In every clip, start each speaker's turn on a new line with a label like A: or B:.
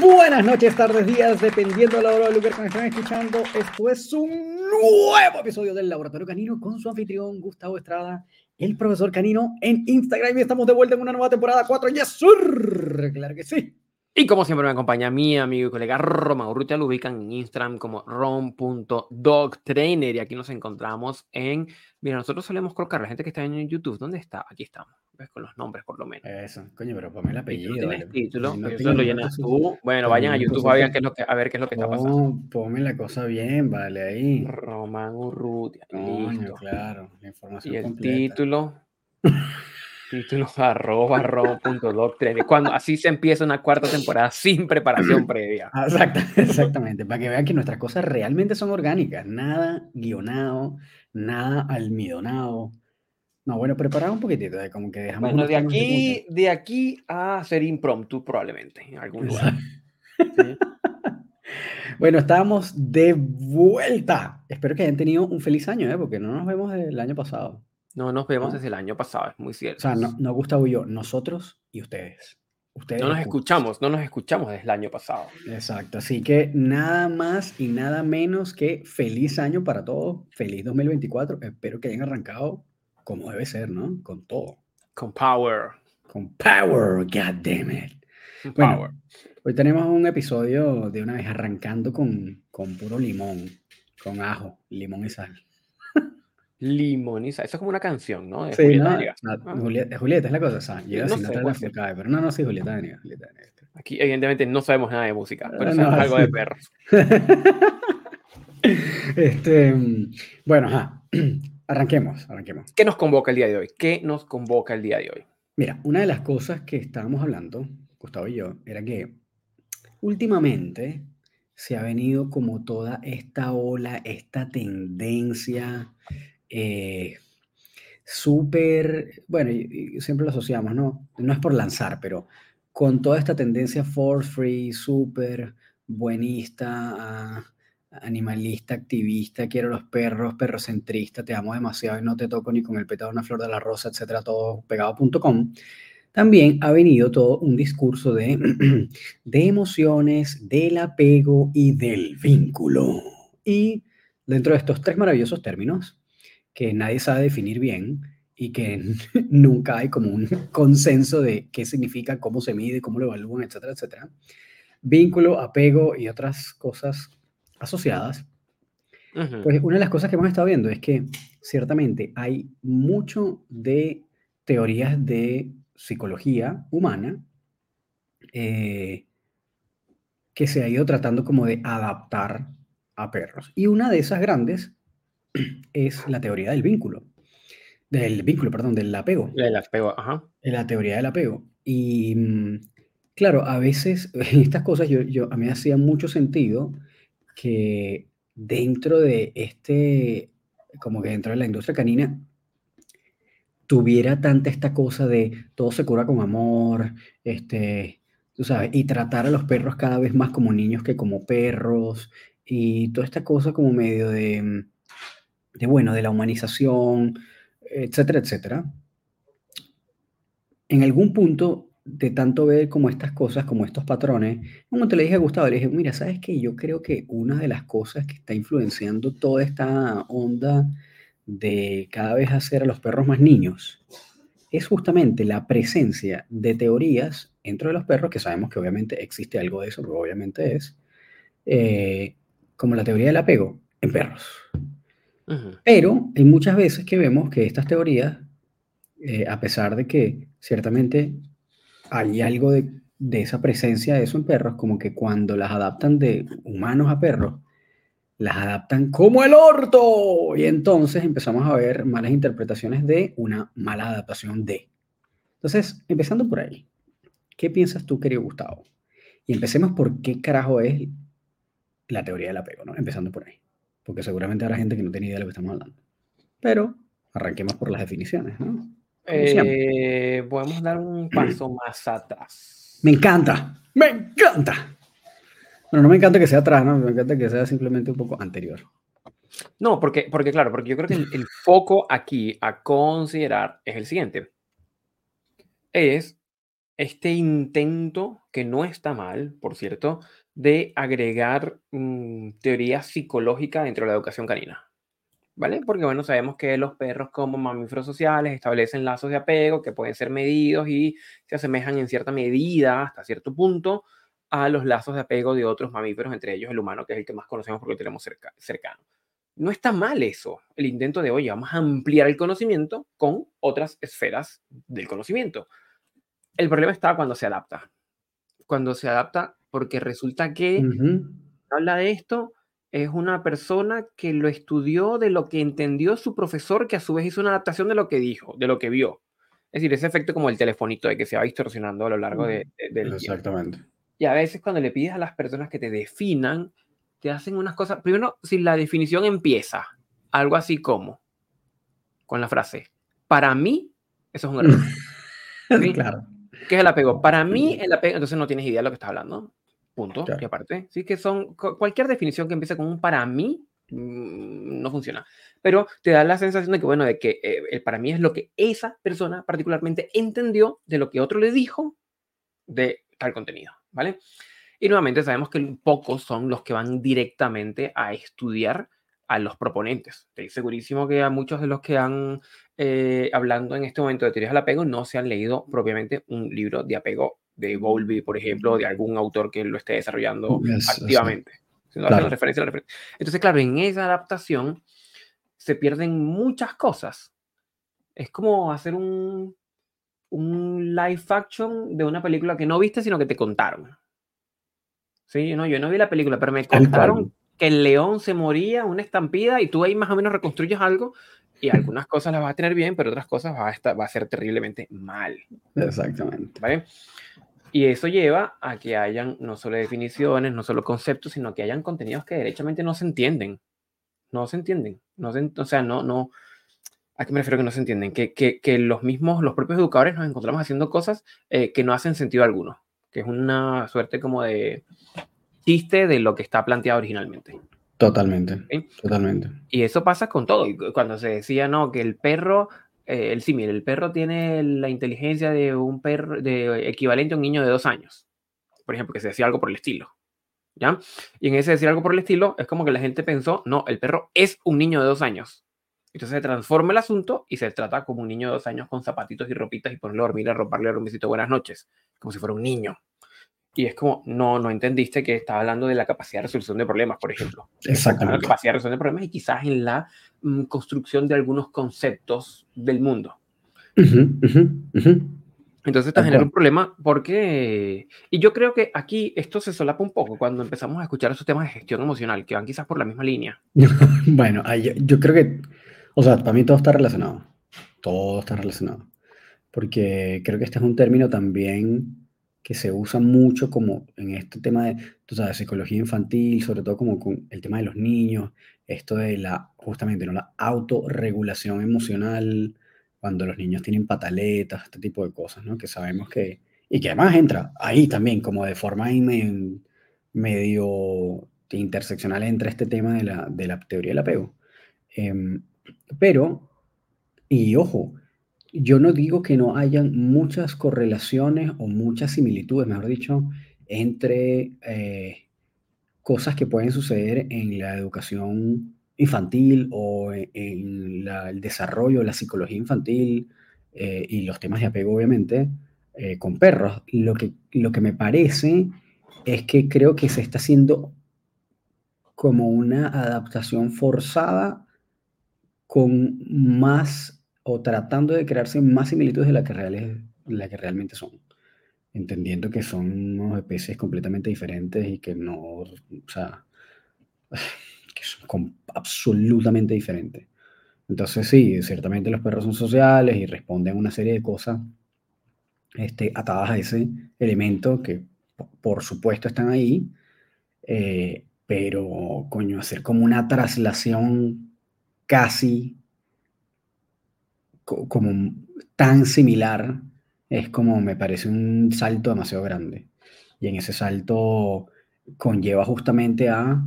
A: Buenas noches, tardes, días, dependiendo de la hora del lugar que me estén escuchando. Esto es un nuevo episodio del Laboratorio Canino con su anfitrión Gustavo Estrada, el profesor Canino en Instagram. Y estamos de vuelta en una nueva temporada 4. ¡Yes, sir! Claro que sí.
B: Y como siempre me acompaña mi amigo y colega Roma Urrutia, lo ubican en Instagram como rom.dogtrainer y aquí nos encontramos en, mira, nosotros solemos colocar la gente que está en YouTube, ¿dónde está? Aquí estamos, ves con los nombres por lo menos.
A: Eso, coño, pero ponme el apellido.
B: Título,
A: Si no
B: eso
A: tengo
B: lo
A: nada,
B: llenas
A: sí.
B: tú. Bueno, vayan a YouTube a ver qué es lo que, a ver qué es lo que está pasando.
A: No, ponme la cosa bien, vale, ahí.
B: Román Urrutia,
A: Coño, claro, la información
B: Y el
A: completa.
B: título, título arroba rom.dogtrainer. Cuando así se empieza una cuarta temporada sin preparación previa.
A: Ah, exacta- exactamente, para que vean que nuestras cosas realmente son orgánicas, nada guionado, nada almidonado. No, bueno, preparado un poquitito, de como que dejamos
B: Bueno, de aquí, de aquí a ser impromptu probablemente, en algún lugar.
A: Bueno, estábamos de vuelta. Espero que hayan tenido un feliz año, ¿eh? porque no nos vemos del año pasado.
B: No nos vemos
A: ¿No?
B: desde el año pasado, es muy
A: O
B: cierto.
A: sea, no, no Gustavo y yo, nosotros y ustedes. Ustedes
B: no nos escuchamos, no nos escuchamos desde el año pasado.
A: Exacto, así que nada más y nada menos que feliz año para todos, feliz 2024. Espero que hayan arrancado como debe ser, ¿no? Con todo,
B: Con Power.
A: con power, god damn it.
B: con
A: Bueno.
B: Power.
A: Hoy tenemos un episodio de una vez arrancando con, con puro limón, con ajo, limón y sal.
B: Limoniza. Eso es como una canción, ¿no? De
A: Sí,
B: Julieta
A: ¿no? No,
B: Ah.
A: Julieta, Julieta es la cosa, o sea, llega
B: no
A: sin
B: sé,
A: la cae, pero no, no, sí, Julieta Venegas, Julieta Venegas.
B: Aquí, evidentemente, no sabemos nada de música, pero
A: Ah,
B: sabemos
A: no,
B: algo
A: sí.
B: de perros.
A: Este, mm, bueno, ajá. arranquemos, arranquemos.
B: ¿Qué nos convoca el día de hoy? ¿Qué nos convoca el día de hoy?
A: Mira, una de las cosas que estábamos hablando, Gustavo y yo, era que últimamente se ha venido como toda esta ola, esta tendencia eh, súper, bueno, siempre lo asociamos, ¿no? No es por lanzar, pero con toda esta tendencia force free, súper buenista, ah, animalista, activista, quiero los perros, perrocentrista, te amo demasiado y no te toco ni con el petado una flor de la rosa, etcétera, todo pegado.com. También ha venido todo un discurso de, de emociones, del apego y del vínculo. Y dentro de estos tres maravillosos términos, que nadie sabe definir bien y que nunca hay como un consenso de qué significa, cómo se mide, cómo lo evalúan, etcétera, etcétera. Vínculo, apego y otras cosas asociadas. Pues una de las cosas que hemos estado viendo es que ciertamente hay mucho de teorías de psicología humana eh, que se ha ido tratando como de adaptar a perros. Y una de esas grandes es la teoría del vínculo. Del vínculo, perdón, del apego.
B: El apego, ajá.
A: La teoría del apego. Y mm, claro, a veces estas cosas yo, yo, a mí hacía mucho sentido que dentro de este, como que dentro de la industria canina, tuviera tanta esta cosa de todo se cura con amor, este, tú sabes, y tratar a los perros cada vez más como niños que como perros, y toda esta cosa como medio de, mm, de bueno, de la humanización, etcétera, etcétera en algún punto de tanto ver como estas cosas, como estos patrones, como te le dije a Gustavo, le dije, mira, ¿sabes qué? Yo creo que una de las cosas que está influenciando toda esta onda de cada vez hacer a los perros más niños es justamente la presencia de teorías dentro de los perros, que sabemos que obviamente existe algo de eso, pero obviamente es, eh, como la teoría del apego en perros. Pero hay muchas veces que vemos que estas teorías, eh, a pesar de que ciertamente hay algo de, esa presencia de eso en perros, como que cuando las adaptan de humanos a perros, las adaptan como el orto. Y entonces empezamos a ver malas interpretaciones de una mala adaptación de. Entonces, empezando por ahí, ¿qué piensas tú, querido Gustavo? Y empecemos por qué carajo es la teoría del apego, ¿no? Empezando por ahí. Porque seguramente habrá gente que no tiene idea de lo que estamos hablando. Pero arranquemos por las definiciones, ¿no?
B: Eh, podemos dar un paso más atrás.
A: Me encanta, me encanta. Bueno, no me encanta que sea atrás, ¿no? Me encanta que sea simplemente un poco anterior.
B: No, porque, porque claro, porque yo creo que el, el foco aquí a considerar es el siguiente. Es este intento, que no está mal, por cierto, de agregar mm, teoría psicológica dentro de la educación canina. ¿Vale? Porque, bueno, sabemos que los perros como mamíferos sociales establecen lazos de apego que pueden ser medidos y se asemejan en cierta medida, hasta cierto punto, a los lazos de apego de otros mamíferos, entre ellos el humano, que es el que más conocemos porque lo tenemos cerca, cercano. No está mal eso, el intento de, oye, vamos a ampliar el conocimiento con otras esferas del conocimiento. El problema está cuando se adapta. Cuando se adapta, porque resulta que habla de esto, es una persona que lo estudió de lo que entendió su profesor, que a su vez hizo una adaptación de lo que dijo, de lo que vio. Es decir, ese efecto como el telefonito de que se va distorsionando a lo largo de, del
A: Exactamente.
B: Y a veces cuando le pides a las personas que te definan, te hacen unas cosas. Primero, si la definición empieza, algo así como, con la frase, para mí, eso es un error.
A: Claro.
B: ¿Qué es el apego? Para mí, el apego, entonces no tienes idea de lo que estás hablando. Punto. Y aparte, sí que son cualquier definición que empiece con un para mí mm, no funciona. Pero te da la sensación de que, bueno, de que eh, el para mí es lo que esa persona particularmente entendió de lo que otro le dijo de tal contenido, ¿vale? Y nuevamente sabemos que pocos son los que van directamente a estudiar a los proponentes. Estoy segurísimo que a muchos de los que han eh, hablando en este momento de teorías del apego no se han leído propiamente un libro de apego de Bowlby, por ejemplo, de algún autor que lo esté desarrollando activamente. referencia, Entonces, claro, en esa adaptación se pierden muchas cosas. Es como hacer un, un live action de una película que no viste, sino que te contaron. Sí, no, yo no vi la película, pero me contaron que el león se moría, una estampida, y tú ahí más o menos reconstruyes algo, y algunas cosas las vas a tener bien, pero otras cosas va a, estar, va a ser terriblemente mal.
A: Exactamente.
B: ¿Vale? Y eso lleva a que hayan no solo definiciones, no solo conceptos, sino que hayan contenidos que derechamente no se entienden. No se entienden. No o sea, no, no. ¿A qué me refiero que no se entienden? Que, que, que los mismos, los propios educadores nos encontramos haciendo cosas eh, que no hacen sentido alguno. Que es una suerte como de chiste de lo que está planteado originalmente.
A: Totalmente. Totalmente.
B: Y eso pasa con todo. Cuando se decía, no, que el perro eh, el símil, el perro tiene la inteligencia de un perro de equivalente a un niño de dos años. Por ejemplo, que se decía algo por el estilo. ¿Ya? Y en ese decir algo por el estilo, es como que la gente pensó, no, el perro es un niño de dos años. Entonces se transforma el asunto y se trata como un niño de dos años con zapatitos y ropitas y ponerle a dormir, a roparle, a buenas noches, como si fuera un niño. Y es como, no, no entendiste que estaba hablando de la capacidad de resolución de problemas, por ejemplo.
A: Exactamente.
B: La capacidad de resolución de problemas y quizás en la mm, construcción de algunos conceptos del mundo. Entonces te genera un problema porque, y yo creo que aquí esto se solapa un poco cuando empezamos a escuchar esos temas de gestión emocional, que van quizás por la misma línea.
A: bueno, yo, yo creo que, o sea, para mí todo está relacionado. Todo está relacionado. Porque creo que este es un término también que se usa mucho como en este tema de, tú sabes, psicología infantil, sobre todo como con el tema de los niños, esto de la, justamente, ¿no? La autorregulación emocional, cuando los niños tienen pataletas, este tipo de cosas, ¿no? Que sabemos que, y que además entra ahí también, como de forma medio, medio interseccional entre este tema de la, de la teoría del apego. Em, pero, y ojo, yo no digo que no hayan muchas correlaciones o muchas similitudes, mejor dicho, entre eh, cosas que pueden suceder en la educación infantil o en, el desarrollo de la psicología infantil eh, y los temas de apego, obviamente, eh, con perros. Lo que, lo que me parece es que creo que se está haciendo como una adaptación forzada con más o tratando de crearse más similitudes de la que, la que realmente son, entendiendo que son especies completamente diferentes y que no, o sea, que son absolutamente diferentes. Entonces sí, ciertamente los perros son sociales y responden a una serie de cosas este, atadas a ese elemento que por supuesto están ahí, eh, pero coño, hacer como una traslación casi como tan similar, es como me parece un salto demasiado grande. Y en ese salto conlleva justamente a,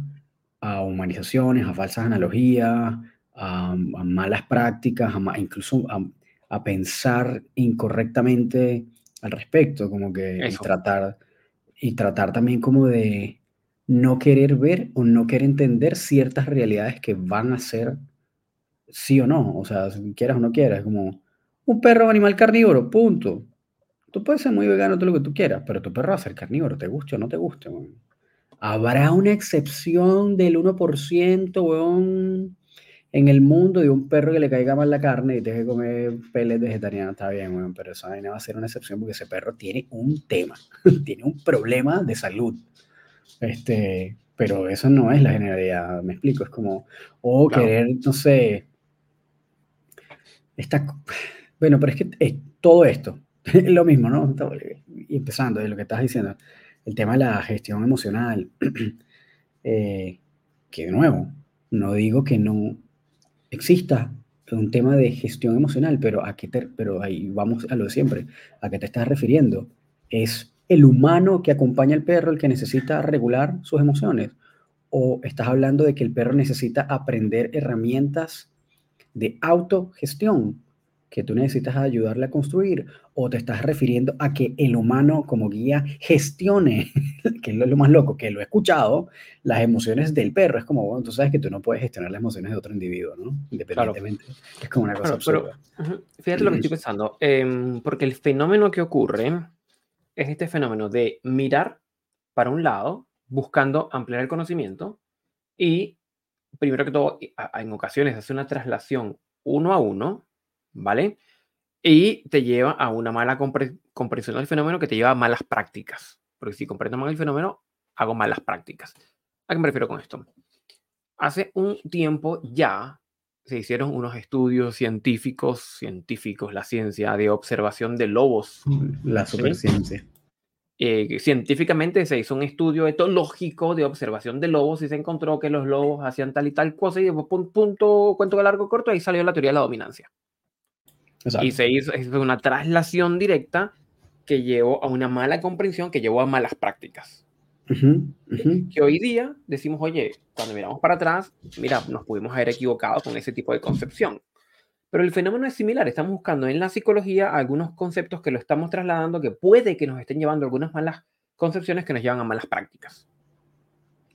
A: a humanizaciones, a falsas analogías, a, malas prácticas, a, incluso a, pensar incorrectamente al respecto, como que tratar, y tratar también como de no querer ver o no querer entender ciertas realidades que van a ser sí o no, o sea, si quieras o no quieras, como un perro animal carnívoro, punto. Tú puedes ser muy vegano, todo lo que tú quieras, pero tu perro va a ser carnívoro, te guste o no te guste. Habrá una excepción del 1%, weón, en el mundo de un perro que le caiga mal la carne y tenga que comer peles vegetarianos, está bien, weón, pero eso va a ser una excepción porque ese perro tiene un tema, tiene un problema de salud. Este, pero eso no es la generalidad, me explico, es como, o querer, no sé, está, bueno, pero es que es todo esto, es lo mismo, ¿no? Y empezando de lo que estás diciendo, el tema de la gestión emocional, eh, que de nuevo, no digo que no exista un tema de gestión emocional, pero, qué pero ahí vamos a lo de siempre, ¿a qué te estás refiriendo? ¿Es el humano que acompaña al perro el que necesita regular sus emociones? ¿O estás hablando de que el perro necesita aprender herramientas de autogestión? que tú necesitas ayudarle a construir o te estás refiriendo a que el humano como guía gestione, que es lo, más loco, que lo he escuchado, las emociones del perro. Es como, bueno, tú sabes que tú no puedes gestionar las emociones de otro individuo, ¿no? Independientemente. Es como una cosa absurda.
B: fíjate lo que estoy pensando, em, porque el fenómeno que ocurre es este fenómeno de mirar para un lado, buscando ampliar el conocimiento y, primero que todo, en ocasiones hace una traslación uno a uno ¿vale? Y te lleva a una mala comprensión del fenómeno que te lleva a malas prácticas. Porque si comprendo mal el fenómeno, hago malas prácticas. ¿A qué me refiero con esto? Hace un tiempo ya se hicieron unos estudios científicos, científicos, la ciencia de observación de lobos.
A: La superciencia.
B: Eh, científicamente se hizo un estudio etológico de observación de lobos y se encontró que los lobos hacían tal y tal cosa y punto, punto cuento de largo corto, ahí salió la teoría de la dominancia. Y se hizo, una traslación directa que llevó a una mala comprensión, que llevó a malas prácticas. Que hoy día decimos, oye, cuando miramos para atrás, mira, nos pudimos haber equivocado con ese tipo de concepción. Pero el fenómeno es similar. Estamos buscando en la psicología algunos conceptos que lo estamos trasladando que puede que nos estén llevando algunas malas concepciones que nos llevan a malas prácticas.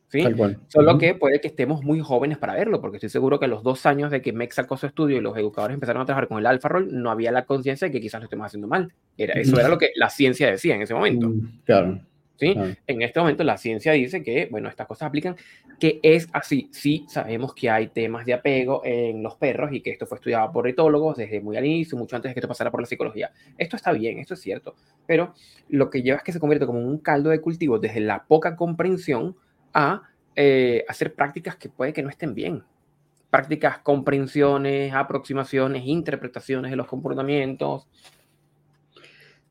B: ¿sí? Solo que puede que estemos muy jóvenes para verlo, porque estoy seguro que a los dos años de que MEC sacó su estudio y los educadores empezaron a trabajar con el alfa roll, no había la conciencia de que quizás lo estemos haciendo mal. Era, eso era lo que la ciencia decía en ese momento.
A: Mm, claro.
B: ¿Sí? En este momento la ciencia dice que, bueno, estas cosas aplican, que es así. Sí, sabemos que hay temas de apego en los perros y que esto fue estudiado por etólogos desde muy al inicio, mucho antes de que esto pasara por la psicología. Esto está bien, esto es cierto, pero lo que lleva es que se convierte como un caldo de cultivo desde la poca comprensión a eh, hacer prácticas que puede que no estén bien. Prácticas, comprensiones, aproximaciones, interpretaciones de los comportamientos.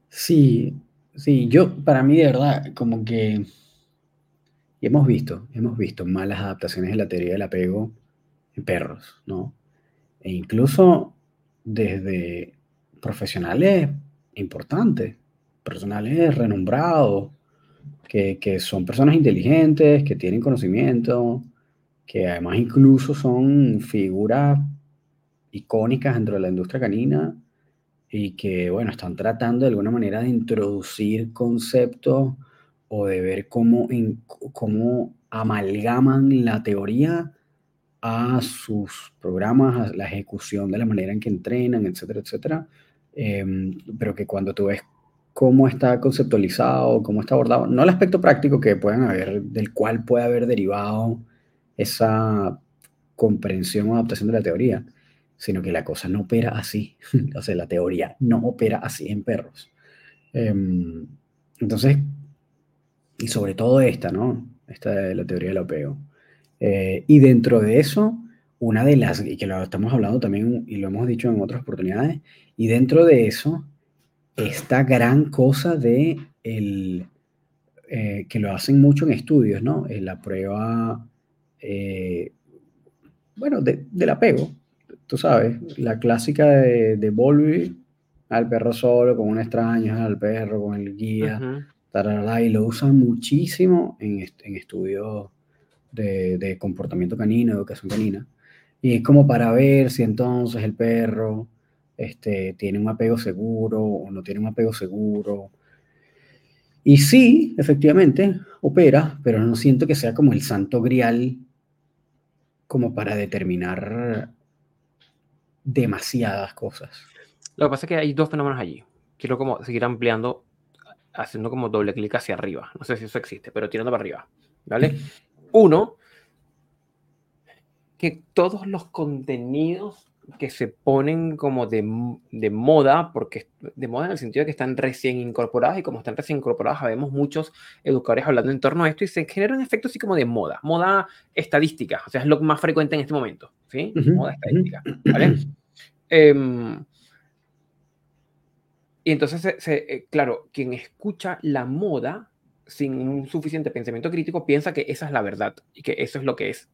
A: Sí, sí, yo, para mí de verdad, como que hemos visto, hemos visto malas adaptaciones de la teoría del apego en perros, ¿no? E incluso desde profesionales importantes, profesionales renombrados, que, son personas inteligentes, que tienen conocimiento, que además incluso son figuras icónicas dentro de la industria canina y que, bueno, están tratando de alguna manera de introducir conceptos o de ver cómo, cómo amalgaman la teoría a sus programas, a la ejecución de la manera en que entrenan, etcétera, etcétera. Em, pero que cuando tú ves cómo está conceptualizado, cómo está abordado, no el aspecto práctico que puedan haber, del cual puede haber derivado esa comprensión o adaptación de la teoría, sino que la cosa no opera así. o sea, la teoría no opera así en perros. Em, entonces, y sobre todo esta, ¿no? Esta de la teoría del apego. Eh, y dentro de eso, una de las, y que lo estamos hablando también y lo hemos dicho en otras oportunidades, y dentro de eso, esta gran cosa de el, eh, que lo hacen mucho en estudios, ¿no? En la prueba, eh, bueno, del apego, tú sabes, la clásica de, de Bowlby, al perro solo, con un extraño, al perro, con el guía, y lo usan muchísimo en, en estudios de, de, comportamiento canino, educación canina. Y es como para ver si entonces el perro este, tiene un apego seguro o no tiene un apego seguro. Y sí, efectivamente, opera, pero no siento que sea como el santo grial como para determinar demasiadas cosas.
B: Lo que pasa es que hay dos fenómenos allí. Quiero como seguir ampliando, haciendo como doble clic hacia arriba. No sé si eso existe, pero tirando para arriba. ¿Vale? Uno, que todos los contenidos que se ponen como de, de, moda, porque de moda en el sentido de que están recién incorporadas y como están recién incorporadas, vemos muchos educadores hablando en torno a esto y se genera un efecto así como de moda, moda estadística, o sea, es lo más frecuente en este momento, ¿sí? moda estadística, ¿vale? Em, y entonces, eh, claro, quien escucha la moda sin un suficiente pensamiento crítico piensa que esa es la verdad y que eso es lo que es.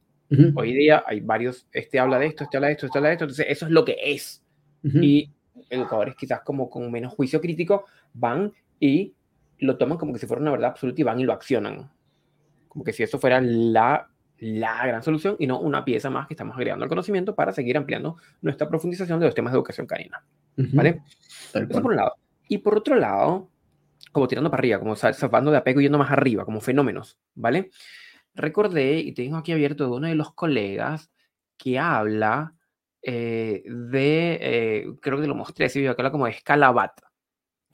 B: Hoy día hay varios, este habla de esto, este habla de esto, este habla de esto, entonces eso es lo que es. Y educadores quizás como con menos juicio crítico van y lo toman como que si fuera una verdad absoluta y van y lo accionan. Como que si eso fuera la, la gran solución y no una pieza más que estamos agregando al conocimiento para seguir ampliando nuestra profundización de los temas de educación canina. ¿Vale? Eso por un lado. Y por otro lado, como tirando para arriba, como salvando de apego y yendo más arriba, como fenómenos, ¿vale? Recordé, y tengo aquí abierto de uno de los colegas, que habla eh, de, eh, creo que lo mostré, sí, que habla como de escala BAT.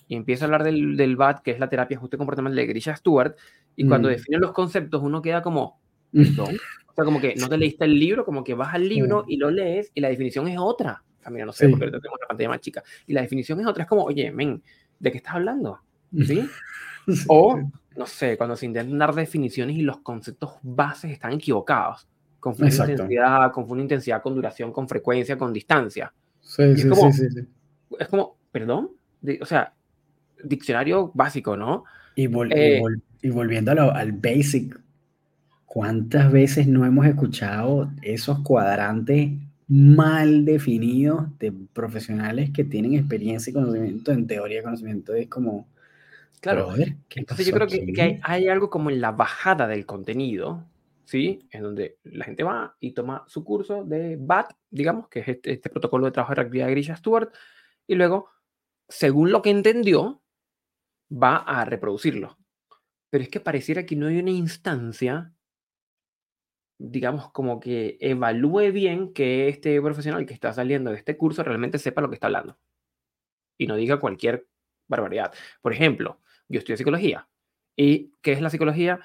B: Y empieza a hablar del, del BAT, que es la terapia ajuste comportamental de Grisha Stewart, y cuando mm. define los conceptos uno queda como, ¿perdón? o sea, como que no te leíste el libro, como que vas al libro y lo lees y la definición es otra. O sea, mira, no sé, porque ahorita tengo una pantalla más chica. Y la definición es otra, es como, oye, men, ¿de qué estás hablando? ¿Sí? O no sé, cuando se intentan dar definiciones y los conceptos bases están equivocados. Confunde intensidad, confunde intensidad con duración, con frecuencia, con distancia.
A: Sí, sí, sí, sí,
B: Es como, perdón, o sea, diccionario básico, ¿no?
A: Y, eh, y, volviendo al basic, ¿cuántas veces no hemos escuchado esos cuadrantes mal definidos de profesionales que tienen experiencia y conocimiento en teoría, conocimiento es como
B: Claro. Entonces yo creo que, hay, algo como en la bajada del contenido, ¿sí? En donde la gente va y toma su curso de BAT, digamos, que es este, este protocolo de trabajo de reactividad de Grisha Stewart, y luego, según lo que entendió, va a reproducirlo. Pero es que pareciera que no hay una instancia, digamos, como que evalúe bien que este profesional que está saliendo de este curso realmente sepa lo que está hablando. Y no diga cualquier barbaridad. Por ejemplo, yo estudio psicología. ¿Y qué es la psicología?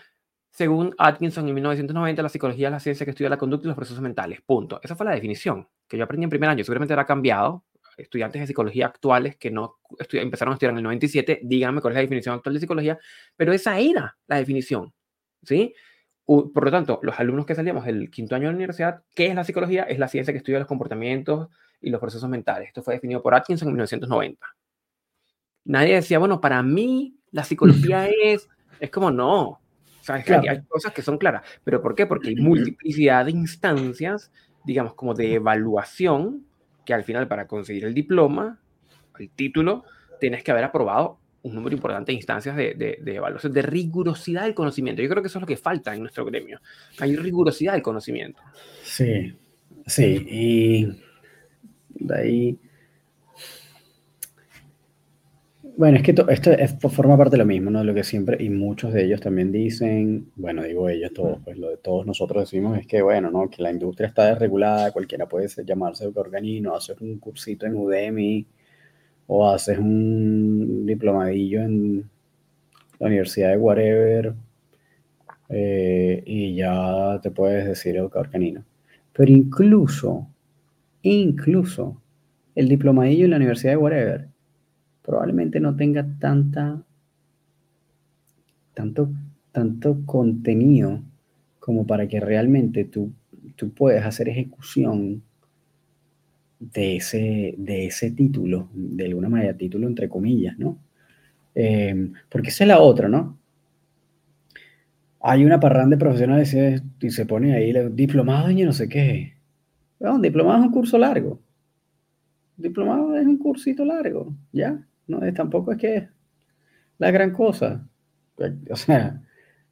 B: Según Atkinson en 1990, la psicología es la ciencia que estudia la conducta y los procesos mentales. Punto. Esa fue la definición que yo aprendí en primer año. Seguramente habrá cambiado. Estudiantes de psicología actuales que no empezaron a estudiar en el 97, díganme cuál es la definición actual de psicología, pero esa era la definición. ¿Sí? Por lo tanto, los alumnos que salíamos del quinto año de la universidad, ¿qué es la psicología? Es la ciencia que estudia los comportamientos y los procesos mentales. Esto fue definido por Atkinson en 1990. Nadie decía, bueno, para mí la psicología es, es como no. O sea, hay, cosas que son claras. ¿Pero por qué? Porque hay multiplicidad de instancias, digamos, como de evaluación, que al final para conseguir el diploma, el título, tienes que haber aprobado un número importante de instancias de, de, de, evaluación, de rigurosidad del conocimiento. Yo creo que eso es lo que falta en nuestro gremio. Hay rigurosidad del conocimiento.
A: Sí, sí. Y de ahí Bueno, es que esto forma parte de lo mismo, ¿no? De lo que siempre, y muchos de ellos también dicen, bueno, digo ellos todos, pues lo de todos nosotros decimos es que, bueno, ¿no? Que la industria está desregulada, cualquiera puede llamarse organino, haces un cursito en Udemy o haces un diplomadillo en la universidad de whatever eh, y ya te puedes decir educador canino. Pero incluso, incluso el diplomadillo en la universidad de whatever probablemente no tenga tanta, tanto, tanto contenido como para que realmente tú, tú puedas hacer ejecución de ese, de ese título, de alguna manera, título entre comillas, ¿no? Em, porque esa es la otra, ¿no? Hay una parranda de profesionales y se pone ahí diplomado y no sé qué. un diplomado es un curso largo. Diplomado es un cursito largo, ¿ya? No, es, tampoco es que la gran cosa. O sea,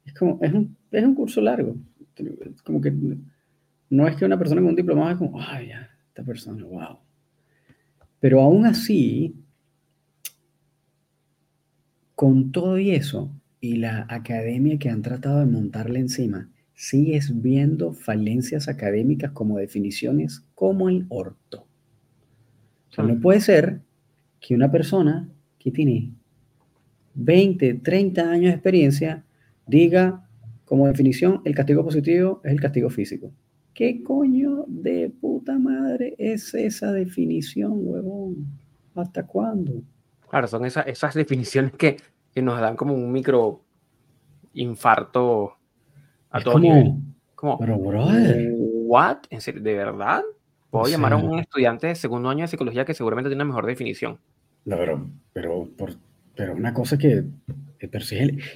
A: es como, es un, es un curso largo. Como que no es que una persona con un diplomado es como, ay, ya, esta persona, wow. Pero aún así, con todo y eso, y la academia que han tratado de montarle encima, sigues viendo falencias académicas como definiciones como el orto. O sea, no puede ser que una persona que tiene 20, 30 años de experiencia diga como definición el castigo positivo es el castigo físico. ¿Qué coño de puta madre es esa definición, huevón? ¿Hasta cuándo?
B: Claro, son esas, esas definiciones que, que, nos dan como un micro infarto a todo nivel. Como,
A: pero, brother.
B: ¿What? ¿De verdad? Puedo llamar a un estudiante de segundo año de psicología que seguramente tiene una mejor definición.
A: No, pero, pero, por, pero una cosa que, que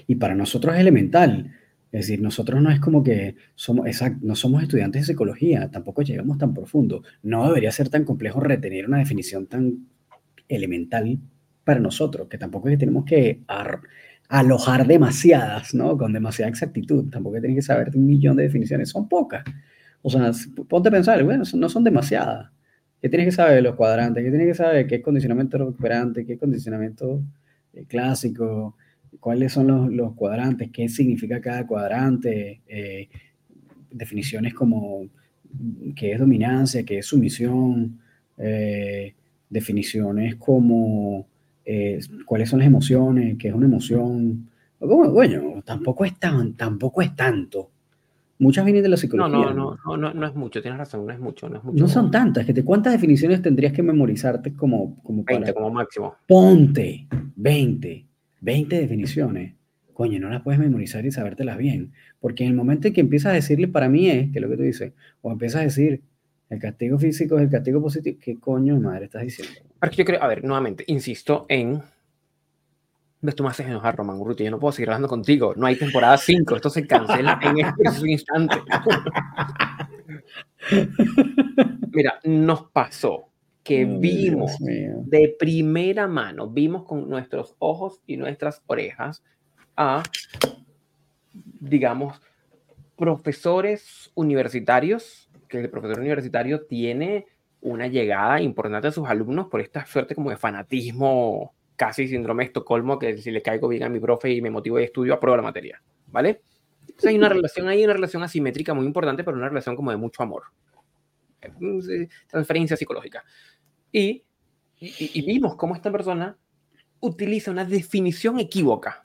A: y para nosotros es elemental. Es decir, nosotros no es como que somos, no somos estudiantes de psicología, tampoco llegamos tan profundo. No debería ser tan complejo retener una definición tan elemental para nosotros, que tampoco es que tenemos que alojar demasiadas, ¿no? Con demasiada exactitud. Tampoco tienes que saber un millón de definiciones, son pocas. O sea, ponte a pensar, bueno, no son demasiadas. ¿Qué tienes que saber de los cuadrantes? ¿Qué tienes que saber qué es condicionamiento recuperante? ¿Qué es condicionamiento eh, clásico? ¿Cuáles son los, los, cuadrantes? ¿Qué significa cada cuadrante? Eh, definiciones como qué es dominancia, qué es sumisión, eh, definiciones como cuáles son las emociones, qué es una emoción. Bueno, tampoco es, tan, tampoco es tanto. Muchas vienen de la psicología.
B: No, no, no, no, no, es mucho, tienes razón, no es mucho, no es mucho.
A: No son tantas, ¿cuántas definiciones tendrías que memorizarte como, como
B: 20 como máximo.
A: Ponte, 20, 20 definiciones. Coño, no las puedes memorizar y sabértelas bien. Porque en el momento en que empiezas a decirle para mí es, que es lo que tú dices, o empiezas a decir, el castigo físico es el castigo positivo, ¿qué coño madre estás diciendo?
B: Porque yo creo, a ver, nuevamente, insisto en tú me haces enojar, Román Urruti. Yo no puedo seguir hablando contigo. No hay temporada 5. Esto se cancela en este instante. Mira, nos pasó que vimos de primera mano, vimos con nuestros ojos y nuestras orejas a, digamos, profesores universitarios, que el profesor universitario tiene una llegada importante a sus alumnos por esta suerte como de fanatismo casi síndrome de Estocolmo, que si le caigo bien a mi profe y me motivo de estudio, apruebo la materia, ¿vale? Entonces hay una relación ahí, una relación asimétrica muy importante, pero una relación como de mucho amor. Transferencia psicológica. Y, y, vimos cómo esta persona utiliza una definición equívoca.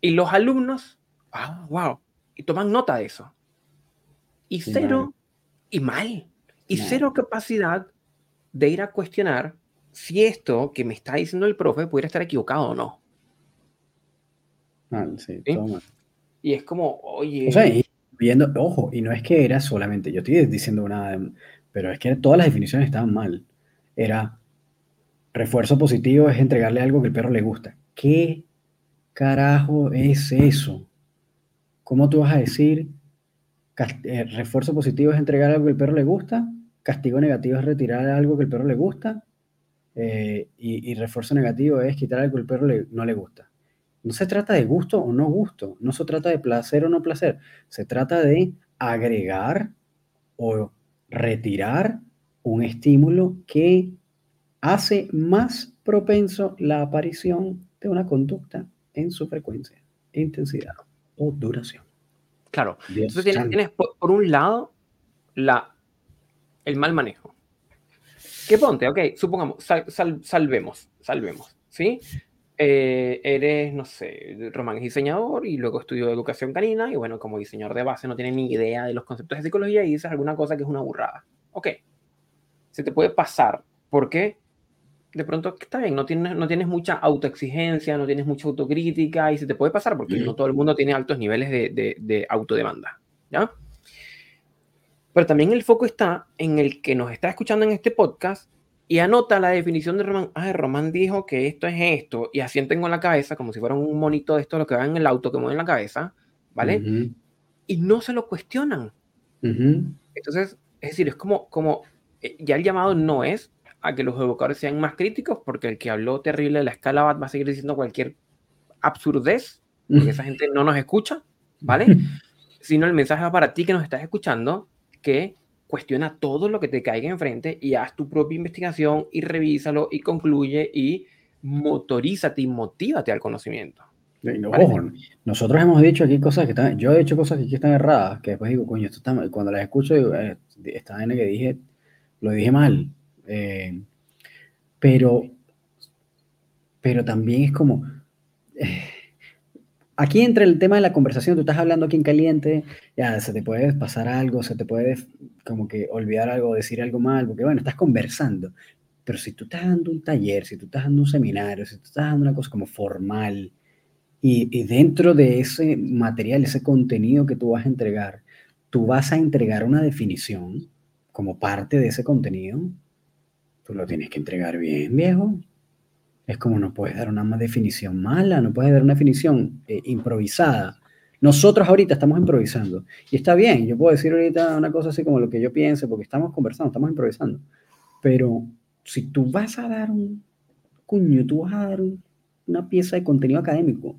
B: Y los alumnos, ah, wow, y toman nota de eso. Y cero, y mal, y cero capacidad de ir a cuestionar si esto que me está diciendo el profe pudiera estar equivocado o no.
A: Ah, sí,
B: Y es como, oye.
A: O sea, viendo, ojo, y no es que era solamente, yo estoy diciendo una, pero es que todas las definiciones estaban mal. Era refuerzo positivo es entregarle algo que el perro le gusta. ¿Qué carajo es eso? ¿Cómo tú vas a decir eh, refuerzo positivo es entregar algo que el perro le gusta? Castigo negativo es retirar algo que el perro le gusta. Eh, y, refuerzo negativo es quitar algo que el perro no le gusta. No se trata de gusto o no gusto, no se trata de placer o no placer, se trata de agregar o retirar un estímulo que hace más propenso la aparición de una conducta en su frecuencia, intensidad o duración.
B: Claro, entonces tienes, por, un lado la, el mal manejo ¿Qué ponte? Ok, supongamos, salvemos, salvemos, ¿sí? Eh, eres, no sé, Román es diseñador y luego estudió educación canina y bueno, como diseñador de base no tiene ni idea de los conceptos de psicología y dices alguna cosa que es una burrada. Ok, se te puede pasar porque de pronto está bien, no tienes, no tienes mucha autoexigencia, no tienes mucha autocrítica y se te puede pasar porque no todo el mundo tiene altos niveles de, de, de autodemanda, ¿ya? Pero también el foco está en el que nos está escuchando en este podcast y anota la definición de Román. Ah, Román dijo que esto es esto, y asienten con la cabeza, como si fuera un monito de esto, lo que va en el auto, que mueve la cabeza, ¿vale? Y no se lo cuestionan. Entonces, es decir, es como, como, eh, ya el llamado no es a que los educadores sean más críticos, porque el que habló terrible de la escala va, a seguir diciendo cualquier absurdez, porque esa gente no nos escucha, ¿vale? Sino el mensaje va para ti que nos estás escuchando, que cuestiona todo lo que te caiga enfrente y haz tu propia investigación y revísalo y concluye y motorízate y motívate al conocimiento.
A: nosotros hemos dicho aquí cosas que están, yo he dicho cosas que aquí están erradas, que después digo, coño, esto está, cuando las escucho, digo, eh, esta vaina que dije, lo dije mal. Eh, pero, pero también es como, eh, aquí entra el tema de la conversación, tú estás hablando aquí en caliente, ya se te puede pasar algo, se te puede como que olvidar algo, decir algo mal, porque bueno, estás conversando. Pero si tú estás dando un taller, si tú estás dando un seminario, si tú estás dando una cosa como formal, y, dentro de ese material, ese contenido que tú vas a entregar, tú vas a entregar una definición como parte de ese contenido, tú lo tienes que entregar bien, viejo. Es como no puedes dar una definición mala, no puedes dar una definición eh, improvisada. Nosotros ahorita estamos improvisando y está bien, yo puedo decir ahorita una cosa así como lo que yo piense porque estamos conversando, estamos improvisando. Pero si tú vas a dar un cuño, tú vas a dar una pieza de contenido académico,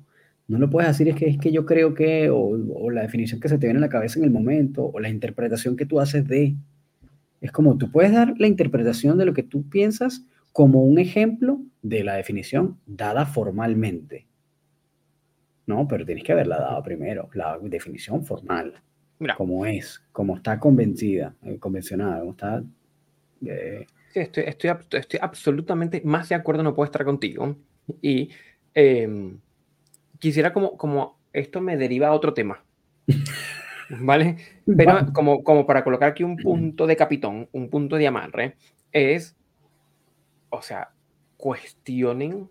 A: no lo puedes decir es que es que yo creo que, o, o, la definición que se te viene a la cabeza en el momento, o la interpretación que tú haces de. Es como tú puedes dar la interpretación de lo que tú piensas como un ejemplo de la definición dada formalmente. No, pero tienes que haberla dado primero, la definición formal. Mira. Como es, como está convencida, eh, convencionada, como está...
B: Eh, sí, estoy, estoy, estoy, absolutamente más de acuerdo, no puedo estar contigo. Y eh, quisiera como, como esto me deriva a otro tema. ¿Vale? Pero como, como para colocar aquí un punto de capitón, un punto de amarre, es o sea, cuestionen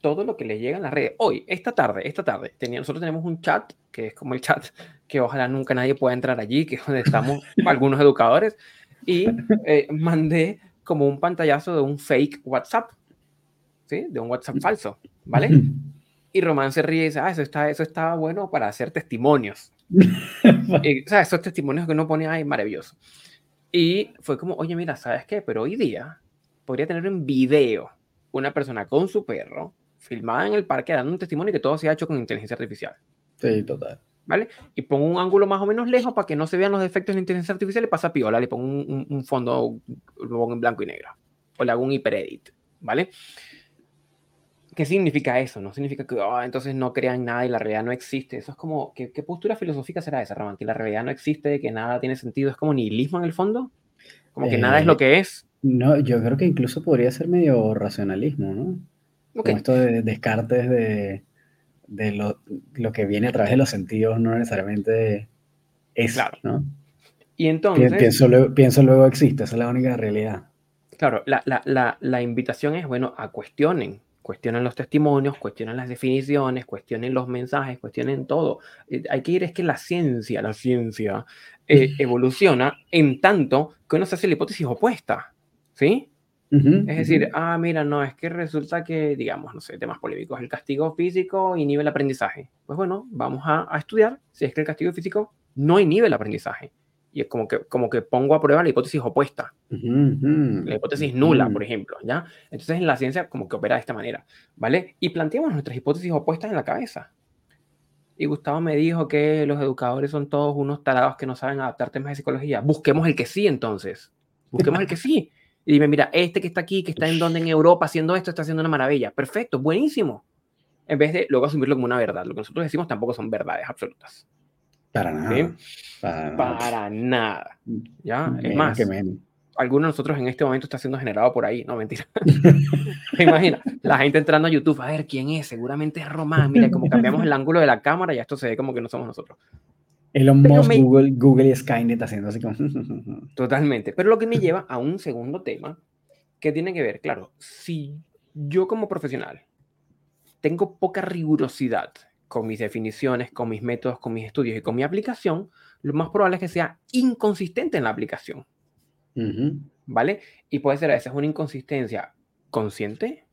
B: todo lo que les llega en las redes. Hoy, esta tarde, esta tarde, nosotros tenemos un chat, que es como el chat que ojalá nunca nadie pueda entrar allí, que es donde estamos algunos educadores, y eh, mandé como un pantallazo de un fake WhatsApp, ¿sí? De un WhatsApp falso, ¿vale? Y Román se ríe y dice, ah, eso, está, eso estaba bueno para hacer testimonios. y, o sea, esos testimonios que uno pone, ahí, maravilloso. Y fue como, oye, mira, ¿sabes qué? Pero hoy día podría tener un video una persona con su perro filmada en el parque dando un testimonio que todo se ha hecho con inteligencia artificial.
A: Sí, total.
B: ¿Vale? Y pongo un ángulo más o menos lejos para que no se vean los defectos de inteligencia artificial y pasa piola, le pongo un, un, fondo en blanco y negro. O le hago un hiperedit, ¿vale? ¿Qué significa eso? No significa que oh, entonces no crean nada y la realidad no existe. Eso es como, ¿qué, qué postura filosófica será esa, Ramón? Que la realidad no existe, que nada tiene sentido. ¿Es como nihilismo en el fondo? Como que nada es lo eh, que es.
A: No, yo creo que incluso podría ser medio racionalismo, ¿no? Como esto de descartes de, de lo, lo, que viene a través de los sentidos, no necesariamente es, claro. ¿no?
B: Y entonces...
A: Pienso luego, pienso luego existe, esa es la única realidad.
B: Claro, la, la, la, la invitación es, bueno, a cuestionen, cuestionen los testimonios, cuestionen las definiciones, cuestionen los mensajes, cuestionen todo. Eh, hay que ir, es que la ciencia, la ciencia eh, evoluciona en tanto que uno se hace la hipótesis opuesta. ¿Sí? Es decir, ah, mira, no, es que resulta que, digamos, no sé, temas polémicos, el castigo físico inhibe el aprendizaje. Pues bueno, vamos a, estudiar si es que el castigo físico no inhibe el aprendizaje. Y es como que, como que pongo a prueba la hipótesis opuesta, la hipótesis nula, por ejemplo, ¿ya? Entonces en la ciencia como que opera de esta manera, ¿vale? Y planteamos nuestras hipótesis opuestas en la cabeza. Y Gustavo me dijo que los educadores son todos unos tarados que no saben adaptar temas de psicología. Busquemos el que sí, entonces. Busquemos el que sí. Y dime, mira, este que está aquí, que está en donde en Europa haciendo esto, está haciendo una maravilla. Perfecto, buenísimo. En vez de luego asumirlo como una verdad. Lo que nosotros decimos tampoco son verdades absolutas.
A: Para nada.
B: Para, nada. ¿Ya? es más, alguno de nosotros en este momento está siendo generado por ahí. No, mentira. Imagina, la gente entrando a YouTube, a ver quién es. Seguramente es Román. Mira, como cambiamos el ángulo de la cámara, ya esto se ve como que no somos nosotros.
A: Elon Musk, Google, Google y Skynet haciendo así como...
B: Totalmente. Pero lo que me lleva a un segundo tema que tiene que ver, claro, si yo como profesional tengo poca rigurosidad con mis definiciones, con mis métodos, con mis estudios y con mi aplicación, lo más probable es que sea inconsistente en la aplicación. ¿Vale? Y puede ser a veces una inconsistencia consciente,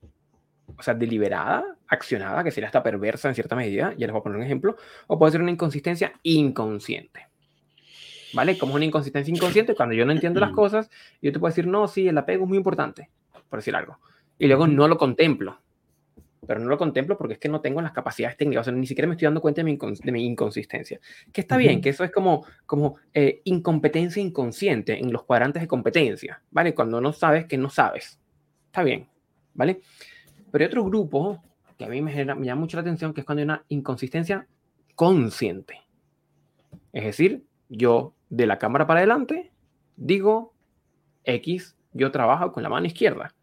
B: o sea, deliberada, accionada, que sería hasta perversa en cierta medida, ya les voy a poner un ejemplo, o puede ser una inconsistencia inconsciente. ¿Vale? Como una inconsistencia inconsciente, cuando yo no entiendo las cosas, yo te puedo decir, no, sí, el apego es muy importante, por decir algo, y luego no lo contemplo. pero no lo contemplo porque es que no tengo las capacidades técnicas, o sea, ni siquiera me estoy dando cuenta de mi, inconsistencia. Que está bien, que eso es como, como eh, incompetencia inconsciente en los cuadrantes de competencia, ¿vale? Cuando no sabes que no sabes. Está bien, ¿vale? Pero hay otro grupo que a mí me, me llama mucho la atención, que es cuando hay una inconsistencia consciente. Es decir, yo de la cámara para adelante digo X, yo trabajo con la mano izquierda.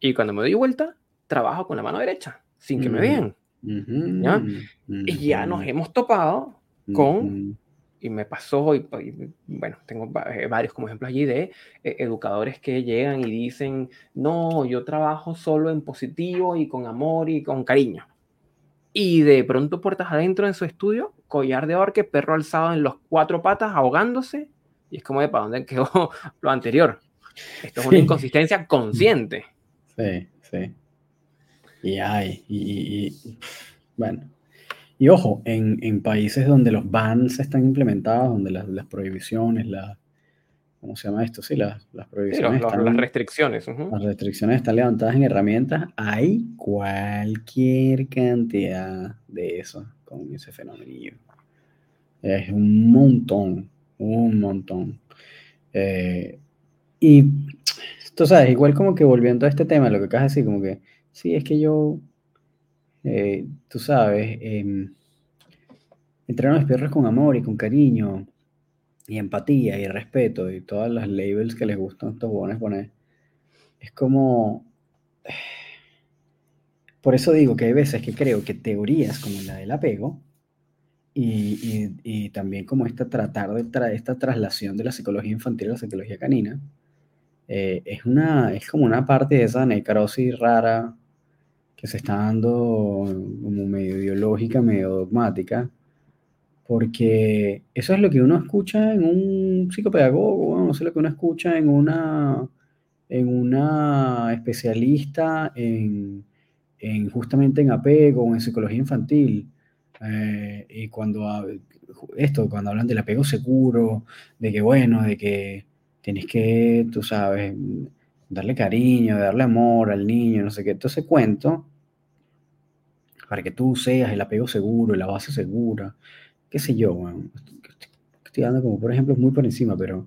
B: Y cuando me doy vuelta, trabajo con la mano derecha, sin que me vean. Y ya nos hemos topado con, y me pasó, y, bueno, tengo eh, varios como ejemplos allí de eh, educadores que llegan y dicen, no, yo trabajo solo en positivo y con amor y con cariño. Y de pronto puertas adentro en su estudio, collar de orque, perro alzado en los cuatro patas, ahogándose. Y es como de para dónde quedó lo anterior. Esto es una inconsistencia consciente.
A: Sí, sí. Y hay, y, bueno. Y ojo, en, en, países donde los bans están implementados, donde las, las prohibiciones, la, ¿cómo se llama esto? Sí, las, las prohibiciones.
B: las restricciones.
A: Las restricciones están levantadas en herramientas. Hay cualquier cantidad de eso con ese fenómeno. Es un montón, un montón. Eh, y tú sabes, igual como que volviendo a este tema, lo que acabas de decir, como que, sí, es que yo, eh, tú sabes, eh, entreno a mis perros con amor y con cariño, y empatía y respeto, y todas las labels que les gustan estos jóvenes poner. Es como... Por eso digo que hay veces que creo que teorías como la del apego, y, y, también como esta tratar de traer esta traslación de la psicología infantil a la psicología canina, eh, es, una, es como una parte de esa necrosis rara que se está dando como medio ideológica, medio dogmática, porque eso es lo que uno escucha en un psicopedagogo, no sé lo que uno escucha en una, en una especialista en, en justamente en apego en psicología infantil. Eh, y cuando esto, cuando hablan del apego seguro, de que bueno, de que tienes que, tú sabes, darle cariño, darle amor al niño, no sé qué, todo ese cuento, para que tú seas el apego seguro, la base segura, qué sé yo, estoy dando como por ejemplo muy por encima, pero,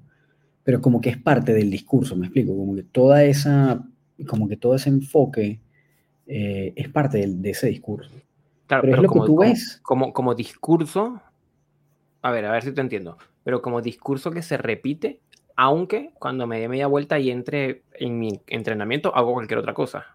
A: pero como que es parte del discurso, me explico, como que toda esa, como que todo ese enfoque eh, es parte de, ese discurso.
B: Claro, pero, es lo como, que tú ves. Como, como discurso, a ver, a ver si te entiendo, pero como discurso que se repite aunque cuando me dé media vuelta y entre en mi entrenamiento hago cualquier otra cosa.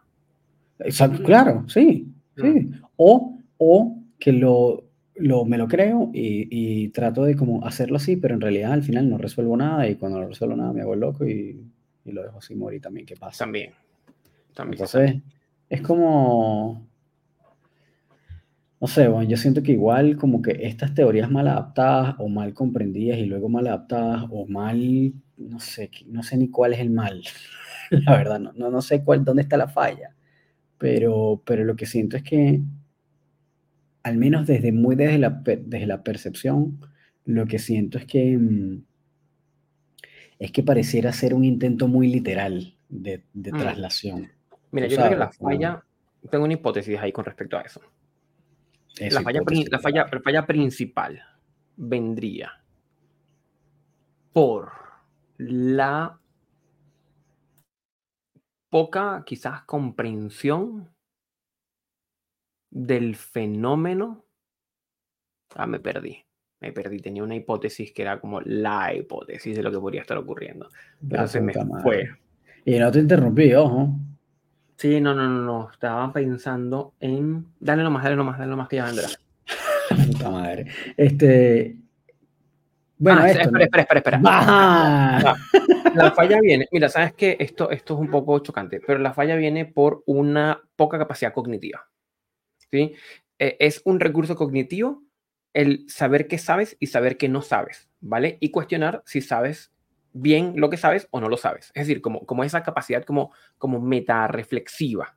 A: Exacto, claro, sí, sí. O, o que lo, lo, me lo creo y, y, trato de como hacerlo así, pero en realidad al final no resuelvo nada y cuando no resuelvo nada me hago loco y, y lo dejo así morir también, ¿qué pasa?
B: También.
A: también Entonces, es como no sé, bueno, yo siento que igual como que estas teorías mal adaptadas o mal comprendidas y luego mal adaptadas o mal, no sé, no sé ni cuál es el mal, la verdad, no, no, sé cuál, dónde está la falla, pero, pero lo que siento es que, al menos desde muy desde la, desde la percepción, lo que siento es que, mm, es que pareciera ser un intento muy literal de, de mm. traslación.
B: Mira, yo creo que la falla, tengo una hipótesis ahí con respecto a eso la falla, la, falla, la falla principal vendría por la poca quizás comprensión del fenómeno. Ah, me perdí. Me perdí. Tenía una hipótesis que era como la hipótesis de lo que podría estar ocurriendo. Pero se me fue.
A: Y no te interrumpí, ojo.
B: Sí, no, no, no, no. Estaba pensando en. Dale nomás, dale nomás, dale nomás que ya vendrá.
A: Puta madre. Este. Bueno,
B: ah, espera, espera, espera, espera, La falla viene, mira, sabes que esto, esto es un poco chocante, pero la falla viene por una poca capacidad cognitiva. ¿Sí? E, es un recurso cognitivo el saber qué sabes y saber qué no sabes, ¿vale? Y cuestionar si sabes bien lo que sabes o no lo sabes. Es decir, como, como esa capacidad como, como meta-reflexiva,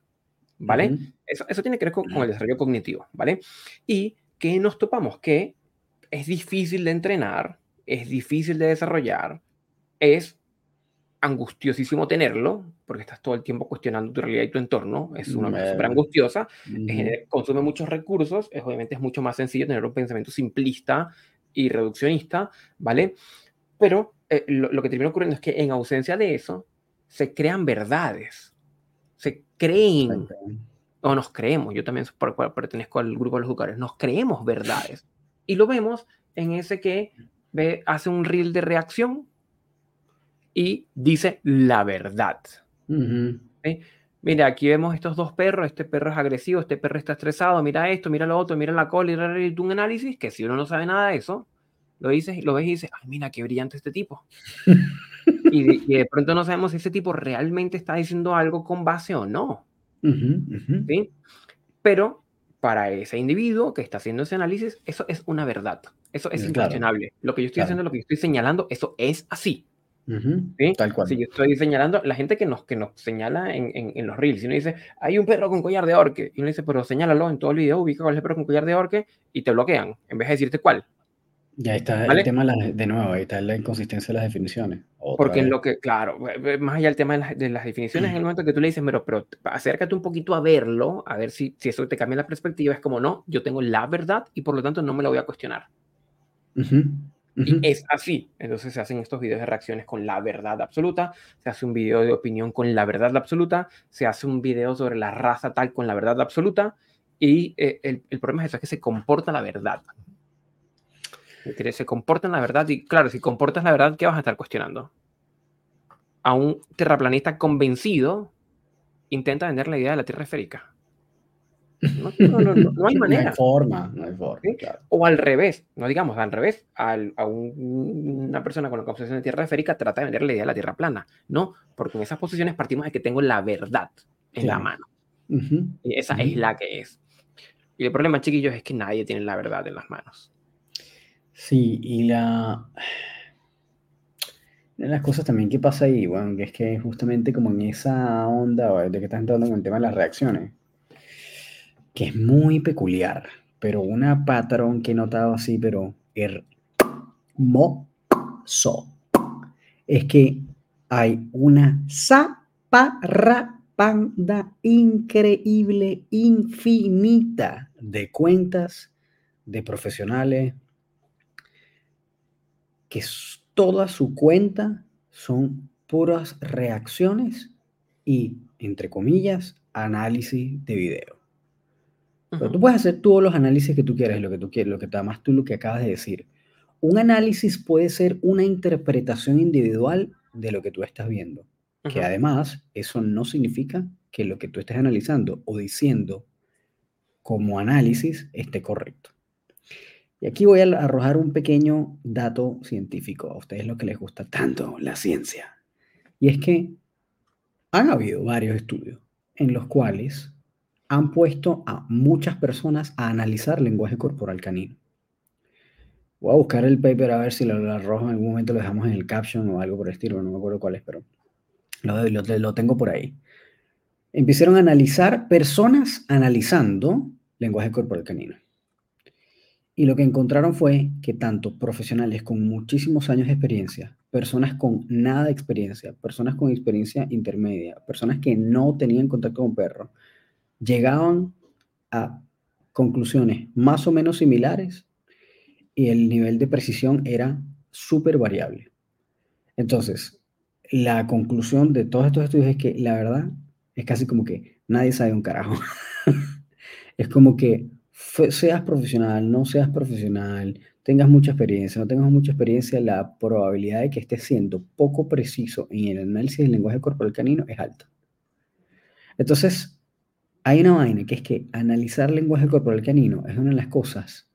B: ¿vale? eso, eso, tiene que ver con, el desarrollo cognitivo, ¿vale? Y que nos topamos que es difícil de entrenar, es difícil de desarrollar, es angustiosísimo tenerlo, porque estás todo el tiempo cuestionando tu realidad y tu entorno, es una cosa súper angustiosa, consume muchos recursos, es, obviamente es mucho más sencillo tener un pensamiento simplista y reduccionista, ¿vale? Pero eh, lo, que termina ocurriendo es que en ausencia de eso, se crean verdades, se creen, o nos creemos, yo también pertenezco al grupo de los educadores, nos creemos verdades. Y lo vemos en ese que ve, hace un reel de reacción y dice la verdad. Mira, aquí vemos estos dos perros, este perro es agresivo, este perro está estresado, mira esto, mira lo otro, mira la cola y un análisis que si uno no sabe nada de eso, lo dices, lo ves y dices, ay, mira, qué brillante este tipo. y, de, pronto no sabemos si ese tipo realmente está diciendo algo con base o no. ¿Sí? Pero para ese individuo que está haciendo ese análisis, eso es una verdad. Eso es incuestionable. Lo que yo estoy haciendo, lo que yo estoy señalando, eso es así. Tal cual. Si yo estoy señalando, la gente que nos, que nos señala en, en, los reels, y uno dice, hay un perro con collar de orque, y uno dice, pero señálalo en todo el video, ubica cuál es el perro con collar de orque, y te bloquean, en vez de decirte cuál.
A: Ya está el tema de nuevo, ahí está la inconsistencia de las definiciones.
B: Porque en lo que, claro, más allá del tema de las, de las definiciones, en el momento que tú le dices, pero, pero acércate un poquito a verlo, a ver si, si eso te cambia la perspectiva, es como, no, yo tengo la verdad y por lo tanto no me la voy a cuestionar. Y es así. Entonces se hacen estos videos de reacciones con la verdad absoluta, se hace un video de opinión con la verdad absoluta, se hace un video sobre la raza tal con la verdad absoluta, y eh, el, el, problema es eso, es que se comporta la verdad. Se comporta en la verdad, y claro, si comportas la verdad, ¿qué vas a estar cuestionando? A un terraplanista convencido intenta vender la idea de la Tierra esférica. No, hay manera.
A: No hay forma, no hay forma.
B: O al revés, no digamos al revés, a una persona con la concepción de tierra esférica trata de vender la idea de la tierra plana. No, porque en esas posiciones partimos de que tengo la verdad en la mano. Y esa es la que es. Y el problema, chiquillos, es que nadie tiene la verdad en las manos.
A: Sí, y la... De las cosas también que pasa ahí, bueno, que es que justamente como en esa onda de que estás entrando en el tema de las reacciones, que es muy peculiar, pero una patrón que he notado así, pero hermoso, es que hay una zaparrapanda increíble, infinita de cuentas de profesionales que toda su cuenta son puras reacciones y, entre comillas, análisis de video. Pero tú puedes hacer todos los análisis que tú quieras, lo que tú quieres, lo que más tú lo que acabas de decir. Un análisis puede ser una interpretación individual de lo que tú estás viendo, que además eso no significa que lo que tú estés analizando o diciendo como análisis esté correcto. Y aquí voy a arrojar un pequeño dato científico, a ustedes lo que les gusta tanto, la ciencia. Y es que han habido varios estudios en los cuales han puesto a muchas personas a analizar lenguaje corporal canino. Voy a buscar el paper a ver si lo, arrojo en algún momento, lo dejamos en el caption o algo por el estilo, no me acuerdo cuál es, pero lo, lo tengo por ahí. Empezaron a analizar personas analizando lenguaje corporal canino. Y lo que encontraron fue que tanto profesionales con muchísimos años de experiencia, personas con nada de experiencia, personas con experiencia intermedia, personas que no tenían contacto con perros, llegaban a conclusiones más o menos similares y el nivel de precisión era súper variable. Entonces, la conclusión de todos estos estudios es que la verdad es casi como que nadie sabe un carajo. es como que seas profesional, no seas profesional, tengas mucha experiencia, no tengas mucha experiencia, la probabilidad de que estés siendo poco preciso en el análisis del lenguaje corporal canino es alta. Entonces, hay una vaina que es que analizar lenguaje corporal canino es una de las cosas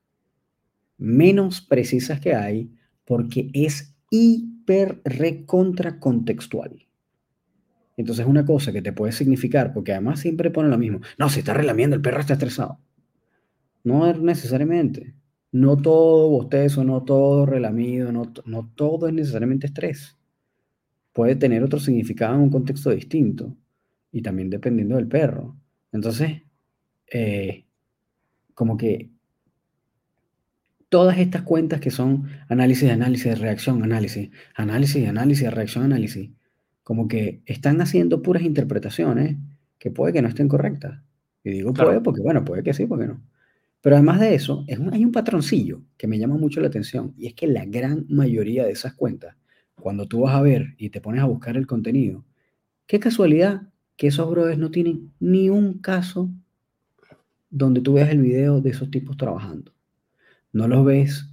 A: menos precisas que hay porque es hiper recontra contextual. Entonces, es una cosa que te puede significar, porque además siempre pone lo mismo. No, se está relamiendo, el perro está estresado. No necesariamente. No todo bostezo, no todo relamido, no, no todo es necesariamente estrés. Puede tener otro significado en un contexto distinto y también dependiendo del perro. Entonces, eh, como que todas estas cuentas que son análisis, análisis, reacción, análisis, análisis, análisis, reacción, análisis, como que están haciendo puras interpretaciones que puede que no estén correctas. Y digo puede porque, bueno, puede que sí, porque no. Pero además de eso, es hay un patroncillo que me llama mucho la atención y es que la gran mayoría de esas cuentas, cuando tú vas a ver y te pones a buscar el contenido, qué casualidad que esos brothers no tienen ni un caso donde tú veas el video de esos tipos trabajando. No los ves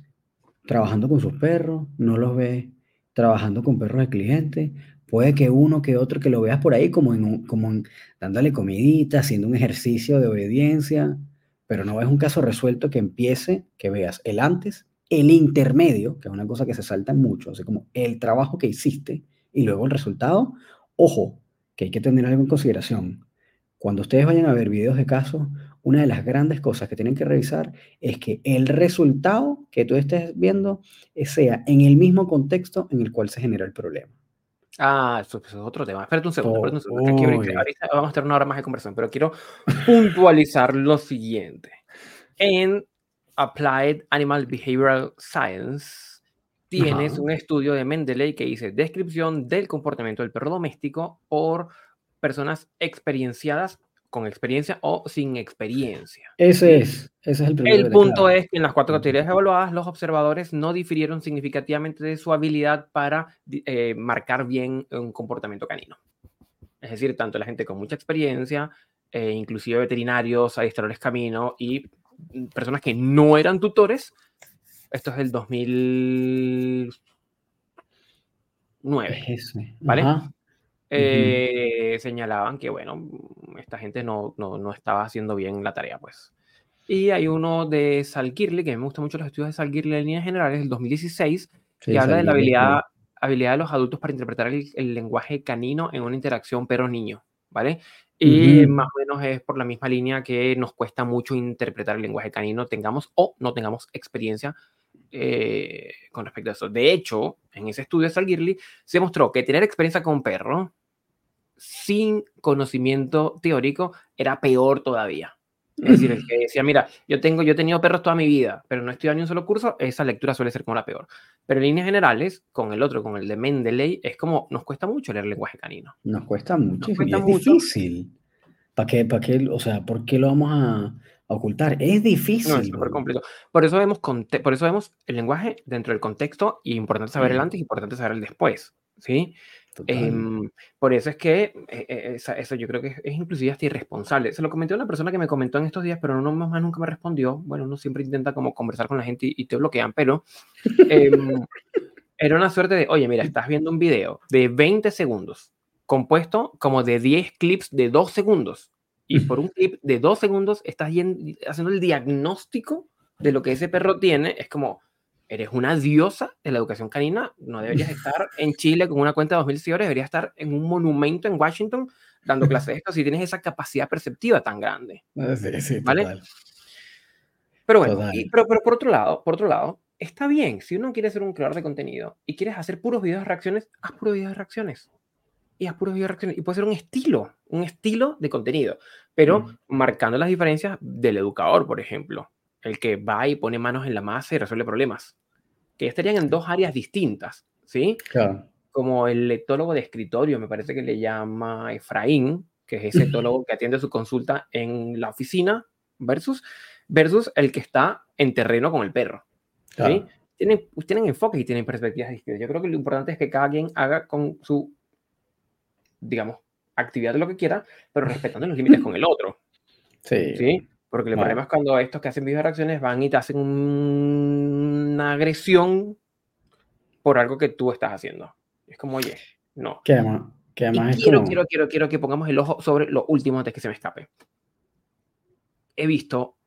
A: trabajando con sus perros, no los ves trabajando con perros de clientes. Puede que uno que otro que lo veas por ahí como, en como dándole comidita, haciendo un ejercicio de obediencia, pero no es un caso resuelto que empiece, que veas el antes, el intermedio, que es una cosa que se salta mucho, así como el trabajo que hiciste y luego el resultado. Ojo, que hay que tener algo en consideración. Cuando ustedes vayan a ver videos de casos, una de las grandes cosas que tienen que revisar es que el resultado que tú estés viendo sea en el mismo contexto en el cual se genera el problema.
B: Ah, eso, es otro tema. Espérate un segundo, espérate un segundo. ahorita vamos a tener una hora más de conversación, pero quiero puntualizar lo siguiente. En Applied Animal Behavioral Science tienes un estudio de Mendeley que dice descripción del comportamiento del perro doméstico por personas experienciadas con experiencia o sin experiencia.
A: Ese es, ese es el primer
B: El punto es que en las cuatro categorías evaluadas, los observadores no difirieron significativamente de su habilidad para eh, marcar bien un comportamiento canino. Es decir, tanto la gente con mucha experiencia, eh, inclusive veterinarios, adiestradores camino y personas que no eran tutores. Esto es el 2009. ¿Vale? Eh, señalaban que, bueno, esta gente no, no, no, estaba haciendo bien la tarea, pues. Y hay uno de Salkirli, que me gustan mucho los estudios de Salkirli en líneas generales, del 2016, que habla de la habilidad, habilidad de los adultos para interpretar el, lenguaje canino en una interacción perro-niño, ¿vale? Y más o menos es por la misma línea que nos cuesta mucho interpretar el lenguaje canino, tengamos o no tengamos experiencia eh, con respecto a eso. De hecho, en ese estudio de Salgirli se mostró que tener experiencia con un perro sin conocimiento teórico era peor todavía. Es decir, el que decía, mira, yo, tengo, yo he tenido perros toda mi vida, pero no he estudiado ni un solo curso, esa lectura suele ser como la peor. Pero en líneas generales, con el otro, con el de Mendeley, es como, nos cuesta mucho leer lenguaje canino.
A: Nos cuesta mucho, es difícil. ¿Para qué, ¿Para qué? O sea, ¿por qué lo vamos a, ocultar? Es difícil.
B: No, es súper complicado. Por eso, vemos por eso vemos el lenguaje dentro del contexto y importante saber el antes y importante saber el después. ¿sí? Em, por eso es que eh, eh, eso yo creo que es, inclusive hasta irresponsable. Se lo comenté a una persona que me comentó en estos días, pero no más nunca me respondió. Bueno, uno siempre intenta como conversar con la gente y, te bloquean, pero em, era una suerte de, oye, mira, estás viendo un video de 20 segundos, compuesto como de 10 clips de 2 segundos. Y por un clip de 2 segundos estás haciendo el diagnóstico de lo que ese perro tiene. Es como, eres una diosa de la educación canina, no deberías estar en Chile con una cuenta de 2.000 seguidores, deberías estar en un monumento en Washington dando clases de esto si tienes esa capacidad perceptiva tan grande.
A: Ah, sí, sí, ¿Vale?
B: Pero bueno, pero, pero, por otro lado, por otro lado, está bien, si uno quiere ser un creador de contenido y quieres hacer puros videos de reacciones, haz puros videos de reacciones. Y haz puros videos de reacciones. Y puede ser un estilo, un estilo de contenido, pero marcando las diferencias del educador, por ejemplo el que va y pone manos en la masa y resuelve problemas, que estarían en dos áreas distintas, ¿sí? Claro. Como el etólogo de escritorio, me parece que le llama Efraín, que es ese etólogo que atiende su consulta en la oficina, versus, versus el que está en terreno con el perro. ¿sí? Tienen, tienen enfoques y tienen perspectivas distintas. Yo creo que lo importante es que cada quien haga con su, digamos, actividad lo que quiera, pero respetando los límites con el otro. Sí. ¿sí? Porque el problema es cuando estos que hacen video reacciones van y te hacen una agresión por algo que tú estás haciendo. Es como, oye, no.
A: ¿Qué además, además
B: quiero, quiero, quiero, quiero que pongamos el ojo sobre lo último antes que se me escape. He visto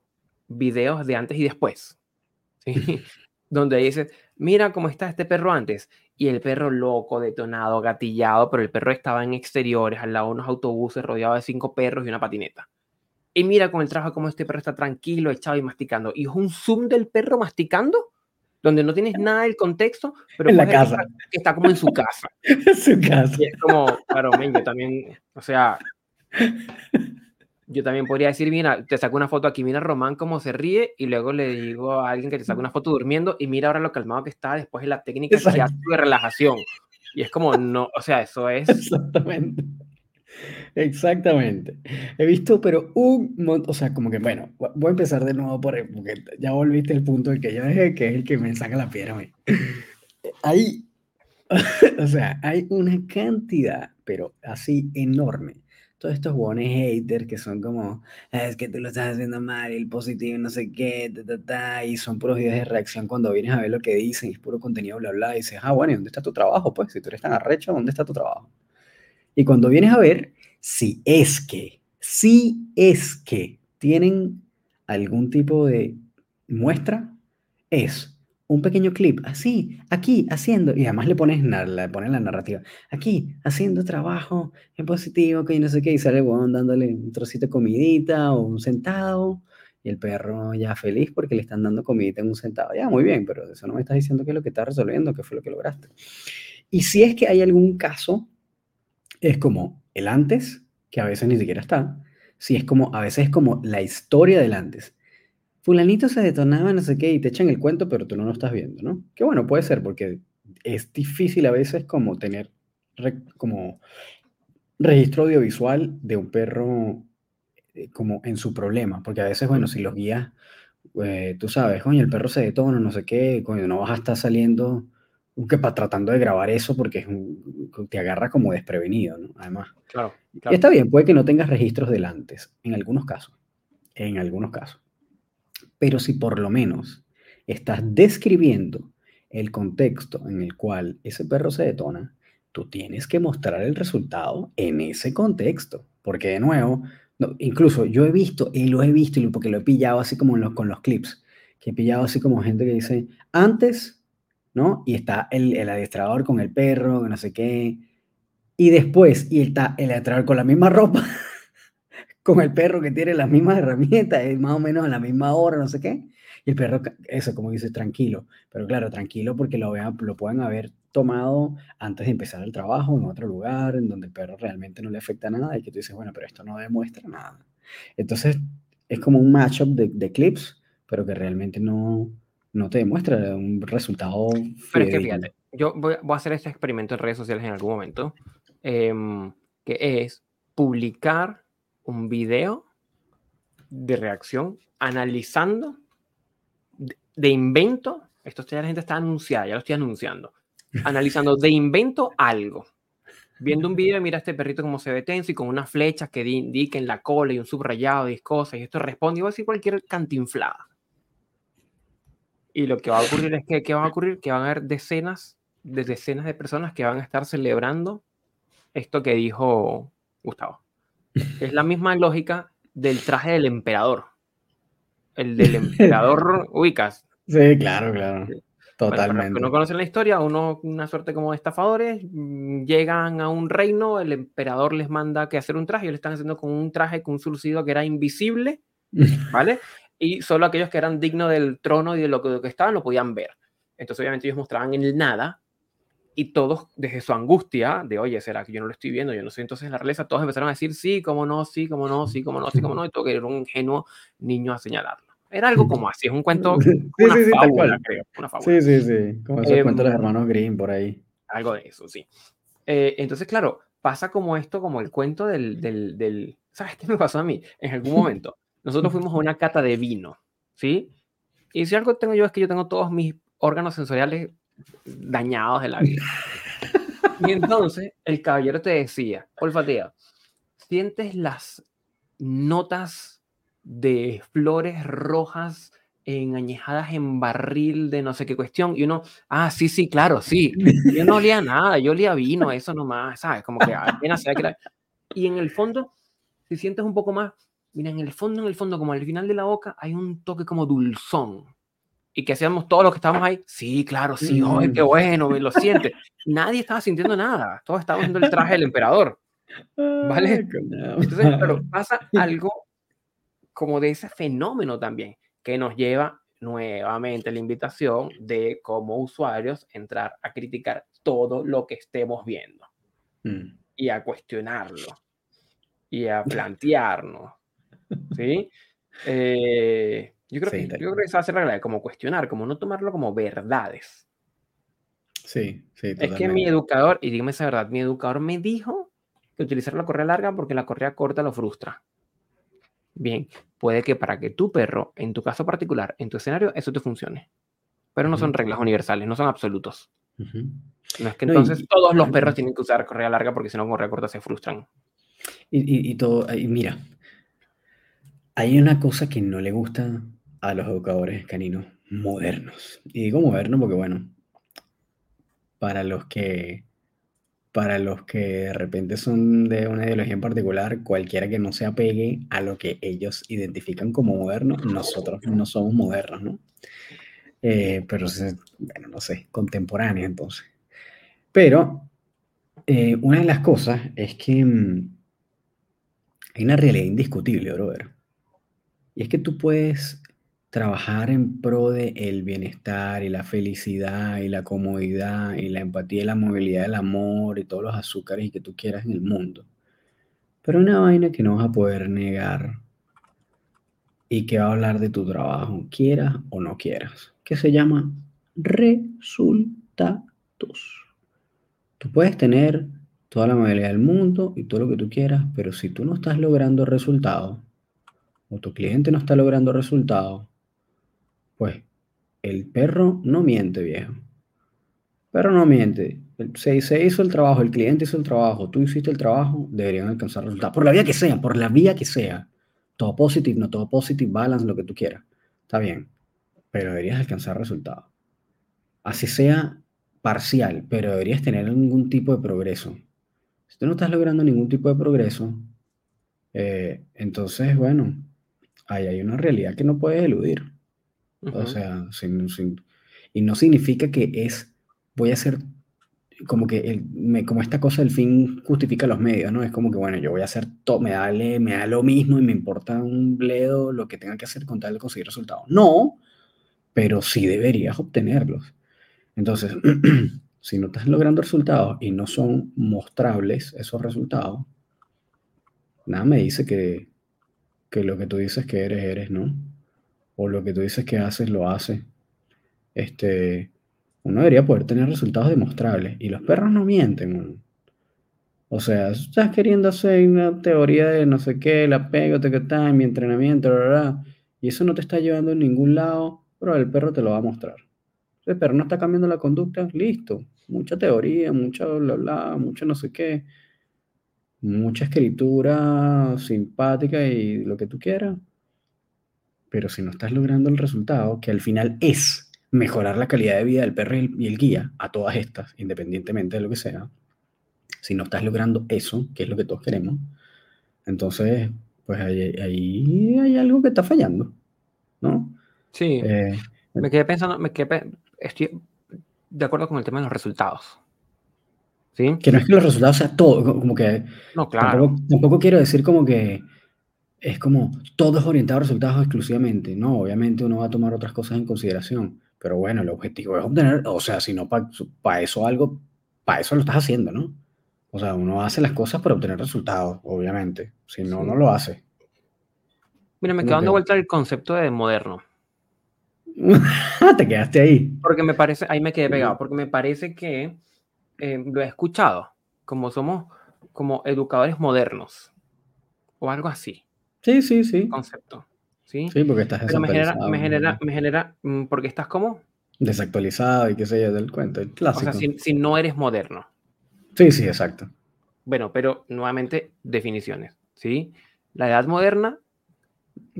B: videos de antes y después, donde dices, mira cómo está este perro antes, y el perro loco, detonado, gatillado, pero el perro estaba en exteriores, al lado de unos autobuses, rodeado de cinco perros y una patineta y mira con el trabajo como este perro está tranquilo, echado y masticando. Y es un zoom del perro masticando, donde no tienes nada del contexto, pero
A: en la casa.
B: Que está como en su casa.
A: en su casa.
B: Y es como, claro, yo también, o sea, yo también podría decir, mira, te saco una foto aquí, mira Román cómo se ríe, y luego le digo a alguien que te saque una foto durmiendo, y mira ahora lo calmado que está después de la técnica de relajación. Y es como, no, o sea, eso es...
A: Exactamente. Exactamente. He visto, pero un montón, o sea, como que, bueno, voy a empezar de nuevo por porque ya volviste el punto del que yo dejé, que es el que me saca la piedra a mí. Hay, o sea, hay una cantidad, pero así enorme. Todos estos buenos haters que son como, ah, es que tú lo estás haciendo mal, el positivo, no sé qué, y son puros videos de reacción cuando vienes a ver lo que dicen, y es puro contenido, bla, bla, y dices, ah, bueno, ¿y dónde está tu trabajo? Pues, si tú eres tan arrecho, ¿dónde está tu trabajo? Y cuando vienes a ver, si es que, si es que tienen algún tipo de muestra, es un pequeño clip, así, aquí, haciendo, y además le pones, le pones la narrativa, aquí, haciendo trabajo en positivo, que no sé qué, y sale bueno, dándole un trocito de comidita o un centavo, y el perro ya feliz porque le están dando comidita en un centavo. Ya, muy bien, pero eso no me estás diciendo qué es lo que estás resolviendo, qué fue lo que lograste. Y si es que hay algún caso, es como el antes, que a veces ni siquiera está, si es como, a veces es como la historia del antes. Fulanito se detonaba, no sé qué, y te echan el cuento, pero tú no lo estás viendo, ¿no? Que bueno, puede ser, porque es difícil a veces como tener como registro audiovisual de un perro eh, como en su problema, porque a veces, bueno, si los guías, eh, tú sabes, coño, el perro se detona, no sé qué, coño, no vas a estar saliendo que para tratando de grabar eso porque es te agarra como desprevenido, ¿no? Además.
B: Claro,
A: Y está bien, puede que no tengas registros del antes, en algunos casos. En algunos casos. Pero si por lo menos estás describiendo el contexto en el cual ese perro se detona, tú tienes que mostrar el resultado en ese contexto. Porque de nuevo, incluso yo he visto, y lo he visto, porque lo he pillado así como con los clips, que he pillado así como gente que dice, antes ¿no? Y está el, el adiestrador con el perro, no sé qué. Y después, y está el adiestrador con la misma ropa, con el perro que tiene las mismas herramientas, es más o menos a la misma hora, no sé qué. Y el perro, eso como dices, tranquilo. Pero claro, tranquilo porque lo, vean, lo pueden haber tomado antes de empezar el trabajo en otro lugar, en donde el perro realmente no le afecta nada y que tú dices, bueno, pero esto no demuestra nada. Entonces, es como un matchup de, de clips, pero que realmente no, no te demuestra un resultado.
B: Pero es que fíjate, yo voy, a hacer este experimento en redes sociales en algún momento, em, que es publicar un video de reacción analizando de, invento, esto ya la gente está anunciada, ya lo estoy anunciando, analizando de invento algo. Viendo un video, mira este perrito como se ve tenso y con unas flechas que indiquen la cola y un subrayado y cosas, y esto responde, voy a decir cualquier cantinflada. Y lo que va a ocurrir es que, ¿qué va a ocurrir? Que van a haber decenas de decenas de personas que van a estar celebrando esto que dijo Gustavo. Es la misma lógica del traje del emperador. El del emperador ubicas.
A: Sí, claro, claro. Totalmente.
B: Bueno, no conocen la historia, uno, una suerte como de estafadores, mm, llegan a un reino, el emperador les manda que hacer un traje, y le están haciendo con un traje con un surcido que era invisible, ¿vale? y solo aquellos que eran dignos del trono y de lo que, estaban lo podían ver. Entonces obviamente ellos mostraban el nada y todos desde su angustia de, oye, ¿será que yo no lo estoy viendo? Yo no sé. Entonces en la realeza todos empezaron a decir, sí, cómo no, sí, cómo no, sí, cómo no, sí, cómo no, y todo que era un ingenuo niño a señalarlo. Era algo como así, es un cuento,
A: sí, una sí, fábula, creo, una fábula. Sí, sí, sí, como esos cuentos de los hermanos Grimm por ahí.
B: Algo de eso, sí. Eh, entonces, claro, pasa como esto, como el cuento del, del, del, ¿sabes qué me pasó a mí? En algún momento, nosotros fuimos a una cata de vino, ¿sí? Y si algo tengo yo es que yo tengo todos mis órganos sensoriales dañados de la vida. Y entonces el caballero te decía, olfatea, sientes las notas de flores rojas en añejadas en barril de no sé qué cuestión y uno, ah, sí, sí, claro, sí. Yo no olía nada, yo olía vino, eso nomás, ¿sabes? Como que apenas que Y en el fondo, si sientes un poco más, mira, en el fondo, en el fondo, como al final de la boca, hay un toque como dulzón. Y que hacíamos todos los que estábamos ahí, sí, claro, sí, oh, qué bueno, lo siente. Nadie estaba sintiendo nada, todos estábamos viendo el traje del emperador. ¿Vale? Entonces, pero pasa algo como de ese fenómeno también, que nos lleva nuevamente la invitación de como usuarios entrar a criticar todo lo que estemos viendo mm. y a cuestionarlo y a plantearnos ¿sí? Eh, yo, creo que, yo creo que esa es la regla, como cuestionar, como no tomarlo como verdades.
A: Sí, sí.
B: Es que mi educador, y dígame esa verdad, mi educador me dijo que utilizar la correa larga porque la correa corta lo frustra. Bien, puede que para que tu perro, en tu caso particular, en tu escenario, eso te funcione. Pero no son reglas universales, no son absolutos. No es que entonces todos los perros tienen que usar correa larga porque si no, correa corta se frustran.
A: Y, y, todo, y mira, hay una cosa que no le gusta a los educadores caninos modernos. Y digo moderno porque, bueno, para los que para los que de repente son de una ideología en particular, cualquiera que no se apegue a lo que ellos identifican como moderno, nosotros no somos modernos, ¿no? Eh, pero, bueno, no sé, contemporáneos entonces. Pero eh, una de las cosas es que mm, hay una realidad indiscutible, brother. Y es que tú puedes trabajar en pro de el bienestar y la felicidad y la comodidad y la empatía y la movilidad del amor y todos los azúcares que tú quieras en el mundo. Pero una vaina que no vas a poder negar y que va a hablar de tu trabajo, quieras o no quieras, que se llama resultados. Tú puedes tener toda la movilidad del mundo y todo lo que tú quieras, pero si tú no estás logrando resultados, o tu cliente no está logrando resultados, pues el perro no miente, viejo. Perro no miente. Se, se hizo el trabajo, el cliente hizo el trabajo, tú hiciste el trabajo, deberían alcanzar resultados. Por la vía que sea, por la vía que sea. Todo positive, no todo positive, balance, lo que tú quieras. Está bien. Pero deberías alcanzar resultados. Así sea parcial, pero deberías tener algún tipo de progreso. Si tú no estás logrando ningún tipo de progreso, eh, entonces, bueno, ahí hay una realidad que no puedes eludir. O sea, y no significa que es, voy a hacer como que el, me, como esta cosa del fin justifica los medios, ¿no? Es como que, bueno, yo voy a hacer todo, me me da lo mismo y me importa un bledo lo que tenga que hacer con tal de conseguir resultados. No, pero sí deberías obtenerlos. Entonces, si no estás logrando resultados y no son mostrables esos resultados, nada me dice que, que lo que tú dices que eres, eres, ¿no? O lo que tú dices que haces, lo hace. Este, uno debería poder tener resultados demostrables. Y los perros no mienten. O sea, estás queriendo hacer una teoría de no sé qué, el apego, te que está, mi entrenamiento, y eso no te está llevando a ningún lado, pero el perro te lo va a mostrar. El perro no está cambiando la conducta, listo. Mucha teoría, mucha bla bla, mucho no sé qué, mucha escritura simpática y lo que tú quieras. Pero si no estás logrando el resultado, que al final es mejorar la calidad de vida del perro y el, guía, a todas estas, independientemente de lo que sea, si no estás logrando eso, que es lo que todos queremos, entonces, pues ahí, hay algo que está fallando, ¿no?
B: Sí. Eh, me quedé pensando, me quedé, estoy de acuerdo con el tema de los resultados. ¿Sí?
A: Que no es que los resultados sean todo, como que...
B: No, claro.
A: tampoco quiero decir como que es como todo es orientado a resultados exclusivamente. No, obviamente uno va a tomar otras cosas en consideración, pero bueno, el objetivo es obtener, o sea, si no para eso algo, para eso lo estás haciendo, ¿no? O sea, uno hace las cosas para obtener resultados, obviamente. Si no, no lo hace.
B: Mira, me quedo dando vuelta el concepto de moderno.
A: Te quedaste ahí.
B: Porque me parece, ahí me quedé pegado, porque me parece que eh, lo he escuchado, como somos como educadores modernos, o algo así.
A: Sí, sí, sí.
B: Concepto. Sí,
A: sí porque estás
B: Pero me genera, me genera, me genera, mm, porque estás como
A: desactualizado y qué sé yo del cuento, el clásico.
B: O sea, si, no eres moderno.
A: Sí, sí, exacto.
B: Bueno, pero nuevamente definiciones, ¿sí? La edad moderna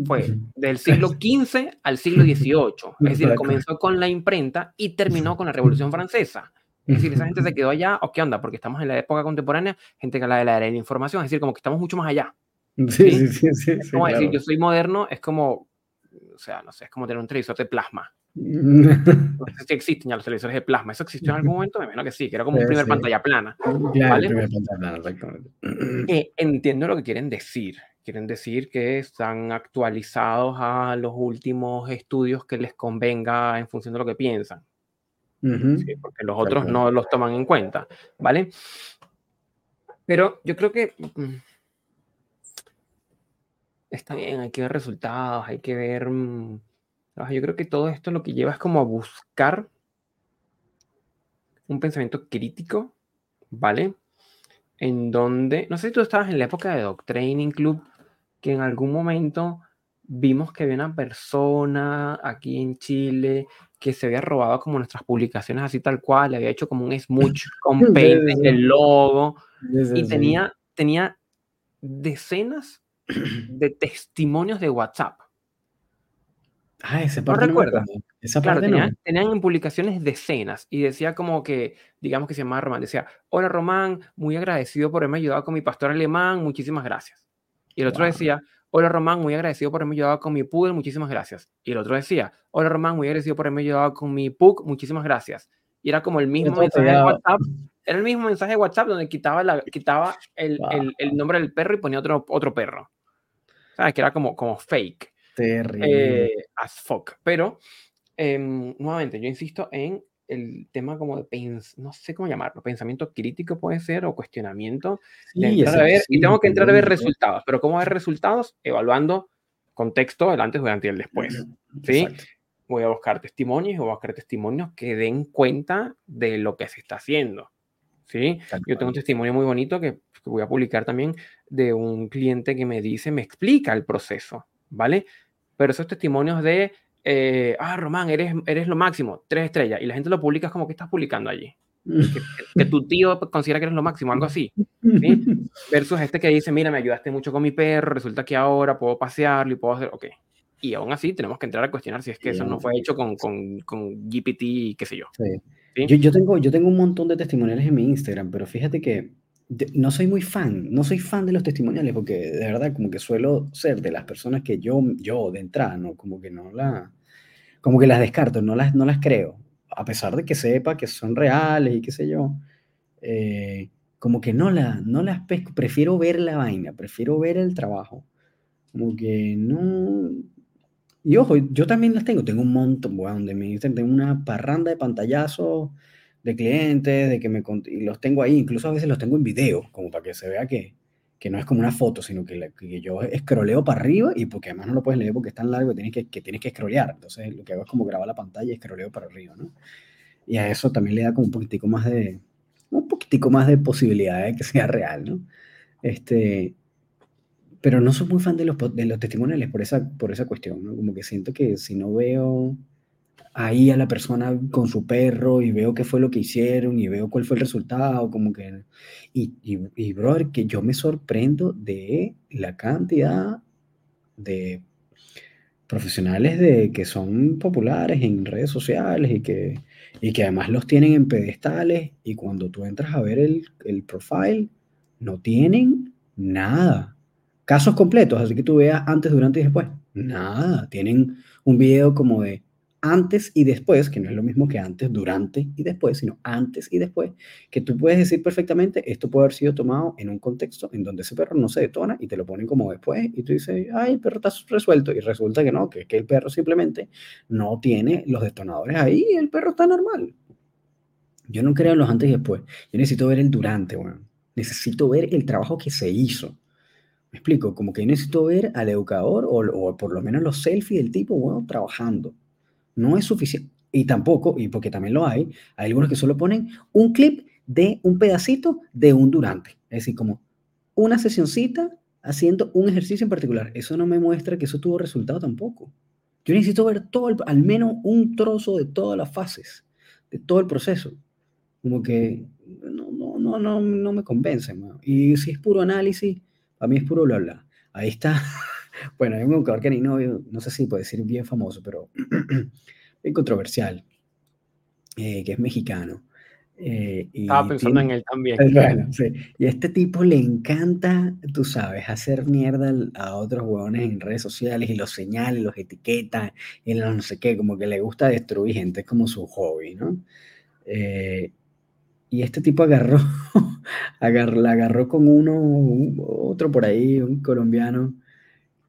B: fue del siglo XV al siglo XVIII. Es decir, comenzó con la imprenta y terminó con la Revolución Francesa. Es decir, esa gente se quedó allá, ¿o qué onda? Porque estamos en la época contemporánea, gente que habla de la era de la información, es decir, como que estamos mucho más allá.
A: Sí, sí, sí. sí,
B: como decir, yo soy moderno, es como, o sea, no sé, es como tener un televisor de plasma. no sé si existen ya los televisores de plasma. ¿Eso existió en algún momento? Me imagino que sí, que era como un primer pantalla plana. ¿vale? pantalla plana, eh, entiendo lo que quieren decir. Quieren decir que están actualizados a los últimos estudios que les convenga en función de lo que piensan. sí, porque los otros no los toman en cuenta, ¿vale? Pero yo creo que mm, está bien, hay que ver resultados, hay que ver... Mm, yo creo que todo esto lo que lleva es como a buscar un pensamiento crítico, ¿vale? En donde, no sé si tú estabas en la época de Dog Training Club, que en algún momento vimos que había una persona aquí en Chile que se había robado como nuestras publicaciones así tal cual, le había hecho como un smooch con paint en el logo y tenía, tenía decenas de testimonios de WhatsApp.
A: Ah, ese
B: ¿No recuerdas? Esa claro, tenían, en publicaciones decenas y decía como que, digamos que se llamaba Román, decía, hola Román, muy agradecido por haberme ayudado con mi pastor alemán, muchísimas gracias. Y el otro decía, hola Román, muy agradecido por haberme ayudado con mi poodle, muchísimas gracias. Y el otro decía, hola Román, muy agradecido por haberme ayudado con mi pug, muchísimas gracias. Y era como el mismo mensaje de WhatsApp, era el mismo mensaje de WhatsApp donde quitaba, la, quitaba el, el, nombre del perro y ponía otro, otro perro. ¿Sabes? Que era como, como fake.
A: Terrible.
B: Eh, as fuck. Pero, em, nuevamente, yo insisto en el tema como de, pens no sé cómo llamarlo, pensamiento crítico puede ser o cuestionamiento. y tengo que entrar a ver resultados, pero ¿cómo ver resultados? Evaluando contexto, el antes, durante y el después. ¿sí? Voy a buscar testimonios, voy a buscar testimonios que den cuenta de lo que se está haciendo. ¿sí? Yo tengo un testimonio muy bonito que, que voy a publicar también de un cliente que me dice, me explica el proceso, ¿vale? Pero esos testimonios de eh, ah, Román, eres, eres lo máximo, tres estrellas, y la gente lo publica como que estás publicando allí. Que, tu tío considera que eres lo máximo, algo así. Versus este que dice, mira, me ayudaste mucho con mi perro, resulta que ahora puedo pasearlo y puedo hacer, ok. Y aún así tenemos que entrar a cuestionar si es que eso no fue hecho con, con, con GPT y qué sé yo.
A: Yo, yo, tengo, yo tengo un montón de testimoniales en mi Instagram, pero fíjate que no soy muy fan, no soy fan de los testimoniales porque de verdad como que suelo ser de las personas que yo, yo de entrada, ¿no? Como que no la, como que las descarto, no las, no las creo, a pesar de que sepa que son reales y qué sé yo, eh, como que no, la, no las pesco, prefiero ver la vaina, prefiero ver el trabajo, como que no... Y ojo, yo también las tengo, tengo un montón, bueno, donde me dicen, tengo una parranda de pantallazos de clientes, de que me y los tengo ahí, incluso a veces los tengo en video, como para que se vea que, que no es como una foto, sino que, que, yo escroleo para arriba y porque además no lo puedes leer porque es tan largo que tienes que, que tienes que scrollear. Entonces lo que hago es como grabar la pantalla y escroleo para arriba, ¿no? Y a eso también le da como un poquitico más de, un poquitico más de posibilidad de que sea real, ¿no? Este, pero no soy muy fan de los, de los testimoniales por esa, por esa cuestión, ¿no? Como que siento que si no veo ahí a la persona con su perro y veo qué fue lo que hicieron y veo cuál fue el resultado, como que... Y, y, y brother, que yo me sorprendo de la cantidad de profesionales de, que son populares en redes sociales y que, y que además los tienen en pedestales y cuando tú entras a ver el, el profile, no tienen nada. Casos completos, así que tú veas antes, durante y después. Nada. Tienen un video como de antes y después, que no es lo mismo que antes, durante y después, sino antes y después, que tú puedes decir perfectamente, esto puede haber sido tomado en un contexto en donde ese perro no se detona y te lo ponen como después y tú dices, ay, el perro está resuelto y resulta que no, que, que el perro simplemente no tiene los detonadores ahí y el perro está normal. Yo no creo en los antes y después, yo necesito ver el durante, bueno. necesito ver el trabajo que se hizo. Me explico, como que necesito ver al educador o, o por lo menos los selfies del tipo, bueno, trabajando no es suficiente. Y tampoco, y porque también lo hay, hay algunos que solo ponen un clip de un pedacito de un durante. Es decir, como una sesioncita haciendo un ejercicio en particular. Eso no me muestra que eso tuvo resultado tampoco. Yo necesito ver todo, al menos un trozo de todas las fases, de todo el proceso. Como que no, no, no, no, no me convence. Y si es puro análisis, para mí es puro bla bla. Ahí está bueno, hay un educador que ni no, no sé si puede decir bien famoso, pero bien controversial, eh, que es mexicano.
B: Eh, y Estaba pensando en él también.
A: Bueno, sí. Y a este tipo le encanta, tú sabes, hacer mierda a otros huevones en redes sociales y los señala, los etiqueta, y no sé qué, como que le gusta destruir gente, es como su hobby, ¿no? Eh, y este tipo agarró, agarró, la agarró con uno, otro por ahí, un colombiano,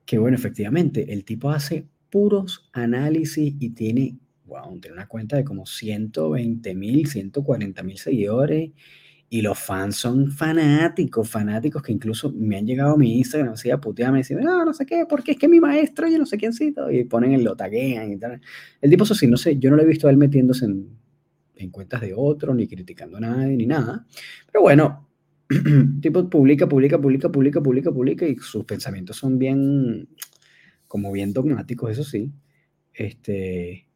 A: que bueno, efectivamente, el tipo hace puros análisis y tiene, wow, tiene una cuenta de como 120 mil, 140 mil seguidores y los fans son fanáticos, fanáticos que incluso me han llegado a mi Instagram así a putearme y no, no sé qué, porque es que mi maestro, yo no sé quiéncito, y ponen el lo taguean y tal. El tipo, eso sí, no sé, yo no lo he visto a él metiéndose en, en cuentas de otro, ni criticando a nadie, ni nada. Pero bueno, tipo publica, publica, publica, publica, publica, publica, y sus pensamientos son bien, como bien dogmáticos, eso sí. Este,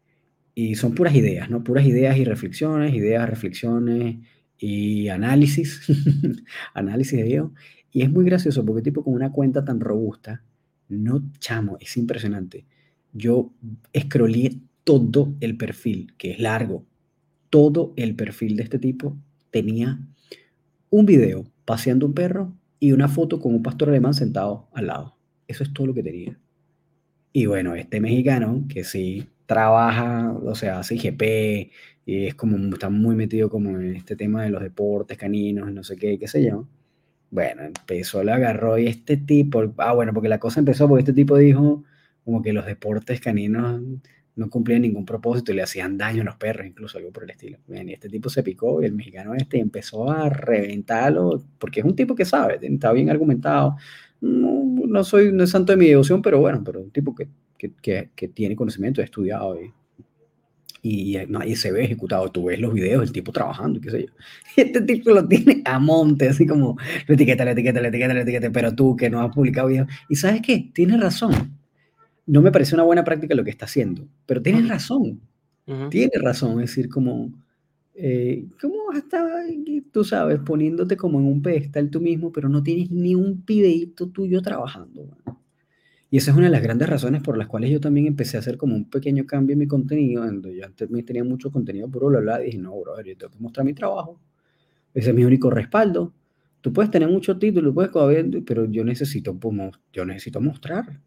A: y son puras ideas, ¿no? Puras ideas y reflexiones, ideas, reflexiones y análisis, análisis de ello. Y es muy gracioso porque tipo con una cuenta tan robusta, no chamo, es impresionante. Yo escrolé todo el perfil, que es largo, todo el perfil de este tipo tenía un video paseando un perro y una foto con un pastor alemán sentado al lado. Eso es todo lo que tenía. Y bueno, este mexicano que sí trabaja, o sea, hace IGP y es como, está muy metido como en este tema de los deportes caninos, no sé qué, qué sé yo. Bueno, empezó, le agarró y este tipo, ah, bueno, porque la cosa empezó porque este tipo dijo como que los deportes caninos no cumplían ningún propósito y le hacían daño a los perros, incluso algo por el estilo. y este tipo se picó y el mexicano este empezó a reventarlo, porque es un tipo que sabe, está bien argumentado. No, no soy no es santo de mi devoción, pero bueno, pero un tipo que, que, que, tiene conocimiento, ha estudiado y, y, nadie se ve ejecutado. Tú ves los videos del tipo trabajando, qué sé yo. Este tipo lo tiene a monte, así como, la etiqueta, la etiqueta, la etiqueta, la etiqueta, pero tú que no has publicado videos. Y sabes qué, tienes razón no me parece una buena práctica lo que está haciendo, pero tienes razón, tienes razón, es decir, como, eh, como hasta, tú sabes, poniéndote como en un pedestal tú mismo, pero no tienes ni un videito tuyo trabajando. Y esa es una de las grandes razones por las cuales yo también empecé a hacer como un pequeño cambio en mi contenido, donde yo antes tenía mucho contenido por bla, bla, y dije, no, bro, yo tengo que mostrar mi trabajo, ese es mi único respaldo. Tú puedes tener mucho título, puedes, pero yo necesito, pues, yo necesito mostrar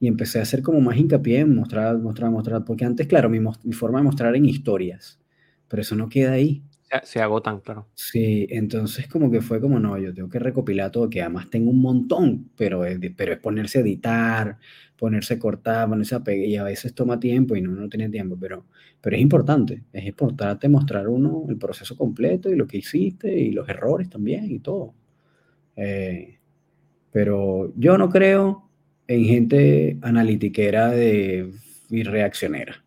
A: y empecé a hacer como más hincapié en mostrar, mostrar, mostrar, porque antes, claro, mi, mi forma de mostrar en historias, pero eso no queda ahí.
B: Se, agotan, claro.
A: Sí, entonces como que fue como, no, yo tengo que recopilar todo, que además tengo un montón, pero es, pero es ponerse a editar, ponerse a cortar, ponerse a pegar, y a veces toma tiempo y no, no tiene tiempo, pero, pero es importante, es importante mostrar uno el proceso completo y lo que hiciste y los errores también y todo. Eh, pero yo no creo en gente analitiquera de, y reaccionera.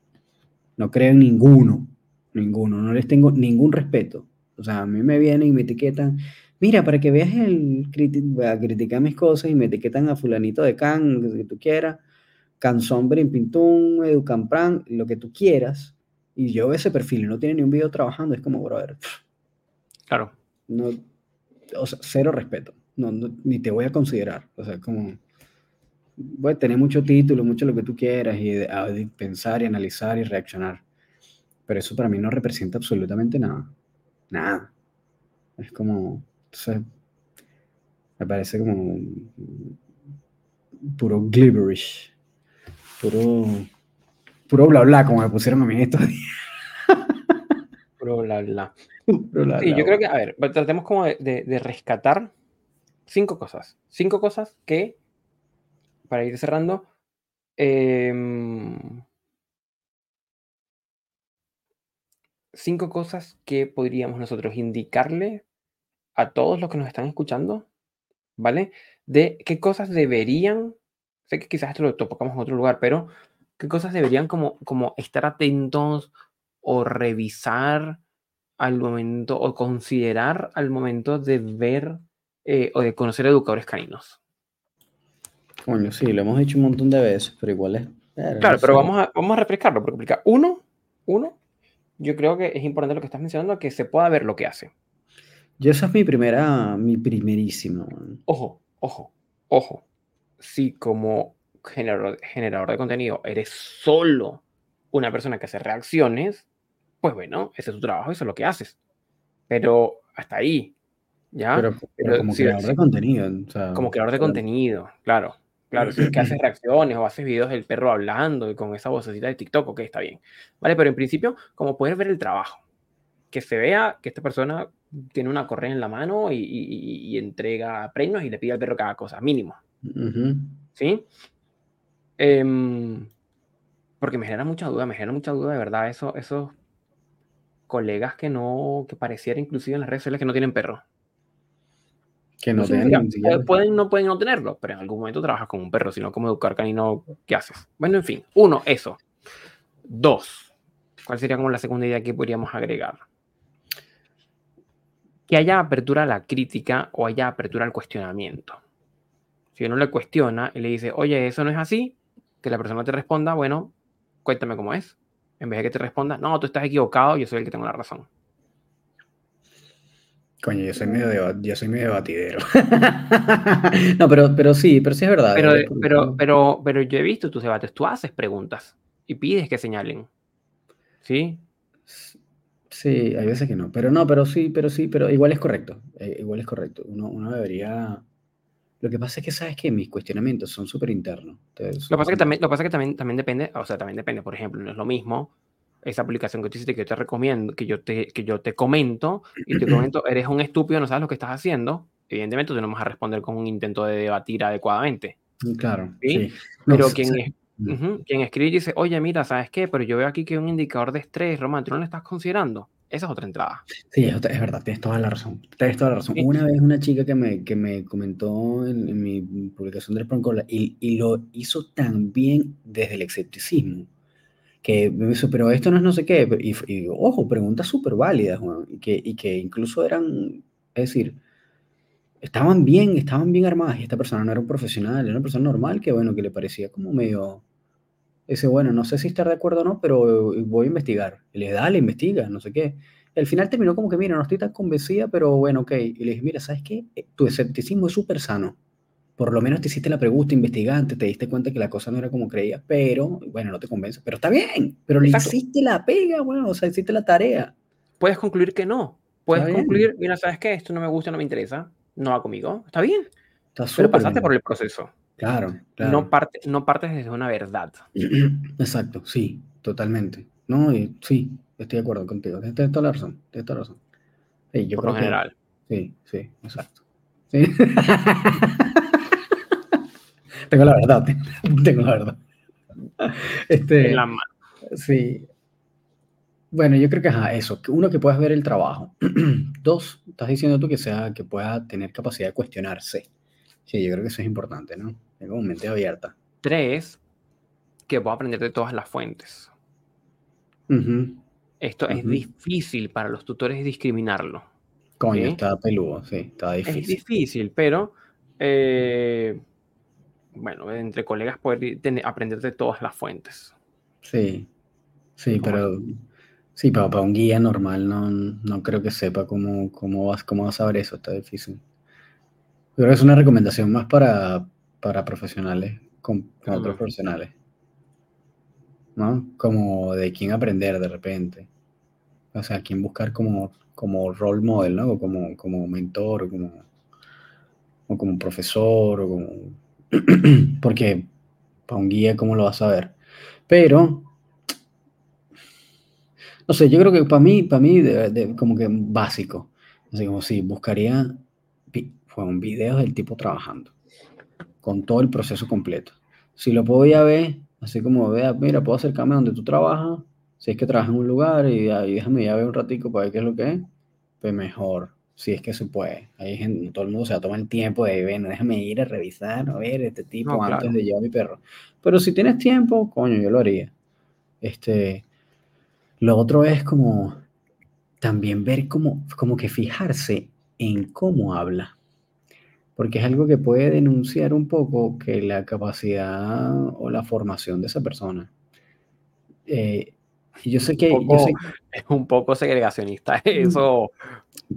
A: No creo en ninguno, ninguno, no les tengo ningún respeto. O sea, a mí me vienen y me etiquetan, mira, para que veas el a criticar mis cosas y me etiquetan a fulanito de Can, lo que tú quieras, Canzón Pintún, Educampran, lo que tú quieras, y yo ese perfil y no tiene ni un video trabajando, es como, brother.
B: Claro.
A: No, o sea, cero respeto. No, ni te voy a considerar. O sea, como puede tener mucho título, mucho lo que tú quieras, y pensar y analizar y reaccionar. Pero eso para mí no representa absolutamente nada. Nada. Es como, me parece como puro glibberish. Puro, puro bla bla, como me pusieron a mí estos días.
B: Puro bla bla. sí, yo creo que, a ver, tratemos como de, de rescatar cinco cosas. Cinco cosas que para ir cerrando, em, cinco cosas que podríamos nosotros indicarle a todos los que nos están escuchando, ¿vale? De qué cosas deberían, sé que quizás esto lo tocamos en otro lugar, pero qué cosas deberían como, como estar atentos o revisar al momento o considerar al momento de ver eh, o de conocer educadores caninos.
A: Coño, sí, lo hemos dicho un montón de veces, pero igual es.
B: claro, pero vamos a, vamos a refrescarlo, porque. Uno, uno, yo creo que es importante lo que estás mencionando, que se pueda ver lo que hace.
A: Yo esa es mi primera, mi primerísima.
B: Ojo, ojo, ojo. Si como generador, generador de contenido eres solo una persona que hace reacciones, pues bueno, ese es tu trabajo, eso es lo que haces. Pero hasta ahí, ¿ya?
A: Pero, como creador de contenido.
B: como creador de contenido, claro. Claro, si es que haces reacciones o haces videos del perro hablando y con esa vocecita de TikTok, ok, está bien. Vale, pero en principio, como poder ver el trabajo, que se vea que esta persona tiene una correa en la mano y, entrega premios y le pide al perro cada cosa, mínimo. ¿Sí? Em, porque me genera mucha duda, me genera mucha duda de verdad eso, esos colegas que no, que pareciera inclusive en las redes sociales que no tienen perro.
A: Que no,
B: pueden, no pueden no tenerlo, pero en algún momento trabajas con un perro, sino como educar canino, ¿qué haces? Bueno, en fin, uno, eso. Dos, ¿Cuál sería como la segunda idea que podríamos agregar? Que haya apertura a la crítica o haya apertura al cuestionamiento. Si uno le cuestiona y le dice, oye, eso no es así, que la persona te responda, bueno, cuéntame cómo es. En vez de que te responda, no, tú estás equivocado, yo soy el que tengo la razón.
A: Coño, yo soy medio, yo soy medio debatidero. no, pero, pero sí, pero sí es verdad.
B: Pero, pero, pero, pero yo he visto tus debates, tú haces preguntas y pides que señalen. ¿Sí?
A: Sí, hay veces que no. Pero no, pero sí, pero sí, pero igual es correcto. Eh, igual es correcto. Uno, uno debería lo que pasa es que sabes que mis cuestionamientos son súper internos.
B: lo que pasa es que también, lo pasa que también, también depende, o sea, también depende, por ejemplo, no es lo mismo esa aplicación que tú hiciste que yo te recomiendo, que yo te, que yo te comento y te comento, eres un estúpido, no sabes lo que estás haciendo. Evidentemente tú no vas a responder con un intento de debatir adecuadamente.
A: Mm, claro. ¿sí?
B: Pero quien, quien escribe y dice, oye, mira, ¿sabes qué? Pero yo veo aquí que hay un indicador de estrés, Román, ¿tú no lo estás considerando? Esa es otra entrada.
A: Sí, es, verdad, tienes toda la razón. Tienes toda la razón. Una vez una chica que me, que me comentó en, mi publicación del Proncola y, y lo hizo tan bien desde el escepticismo que pero esto no es no sé qué. Y, ojo, preguntas súper válidas, y que, y que incluso eran, es decir, estaban bien, estaban bien armadas y esta persona no era un profesional, era una persona normal que, bueno, que le parecía como medio Dice, bueno, no sé si estar de acuerdo o no, pero voy a investigar. Y le dale, investiga, no sé qué. al final terminó como que, mira, no estoy tan convencida, pero bueno, ok. Y le dije, mira, ¿sabes qué? Eh, tu escepticismo es súper sano. Por lo menos te hiciste la pregunta investigante, te diste cuenta que la cosa no era como creías, pero, bueno, no te convence. Pero está bien, pero le hiciste la pega, bueno, o sea, hiciste la tarea.
B: Puedes concluir que no. Puedes concluir, mira, ¿sabes qué? Esto no me gusta, no me interesa, no va conmigo. Está bien. Está pero pasaste por el proceso.
A: Claro, claro.
B: No, parte, no partes desde una verdad.
A: Exacto, sí, totalmente. No, sí, estoy de acuerdo contigo. Tienes toda la razón, tienes toda la razón.
B: yo Por lo general.
A: sí, sí, exacto. tengo la verdad, tengo la verdad. Este,
B: en la mano.
A: Sí. Bueno, yo creo que es eso, uno que puedas ver el trabajo. Dos, estás diciendo tú que sea que pueda tener capacidad de cuestionarse. Sí, yo creo que eso es importante, ¿no? Tengo mente abierta.
B: Tres, que puedo aprender de todas las fuentes. Esto es difícil para los tutores discriminarlo.
A: Coño, está peludo, sí, está difícil.
B: Es difícil, pero eh, bueno, entre colegas poder aprender de todas las fuentes.
A: Sí, sí, pero sí, para, para, un guía normal no, no creo que sepa cómo, cómo, vas, cómo vas a saber eso, está difícil. Creo que es una recomendación más para, para profesionales con, otros profesionales. ¿No? Como de quién aprender de repente. O sea, quién buscar como, como role model, ¿no? O como, como mentor, o como, o como profesor, o como... Porque para un guía, ¿cómo lo vas a ver? Pero, no sé, yo creo que para mí, para mí, como que básico. Así como si buscaría un video del tipo trabajando con todo el proceso completo. Si lo puedo ya ver, así como vea, mira, puedo acercarme donde tú trabajas, si es que trabajas en un lugar y, ahí déjame ya ver un ratico para ver qué es lo que es, pues mejor, si es que se puede. Ahí gente, todo el mundo se va a tomar el tiempo de, ver, déjame ir a revisar, a ver este tipo antes de llevar a mi perro. Pero si tienes tiempo, coño, yo lo haría. Este, lo otro es como también ver como, como que fijarse en cómo habla porque es algo que puede denunciar un poco que la capacidad o la formación de esa persona. Eh, yo sé que...
B: Es un poco segregacionista mm. eso.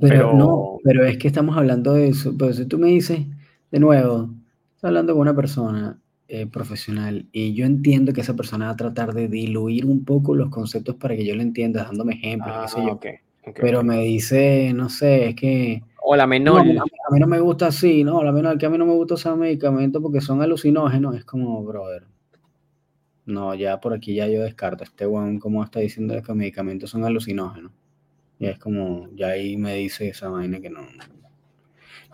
A: Pero, no, pero es que estamos hablando de eso. Pero si tú me dices, de nuevo, estás hablando con una persona eh, profesional y yo entiendo que esa persona va a tratar de diluir un poco los conceptos para que yo lo entienda, dándome ejemplos, qué sé yo. Ah, pero me dice, no sé, es que
B: o la menor. a, mí,
A: no me gusta así, no, la menor, que a mí no me gusta usar medicamentos porque son alucinógenos. Es como, brother. No, ya por aquí ya yo descarto. Este weón, como está diciendo que los medicamentos son alucinógenos. Y es como, ya ahí me dice esa vaina que no.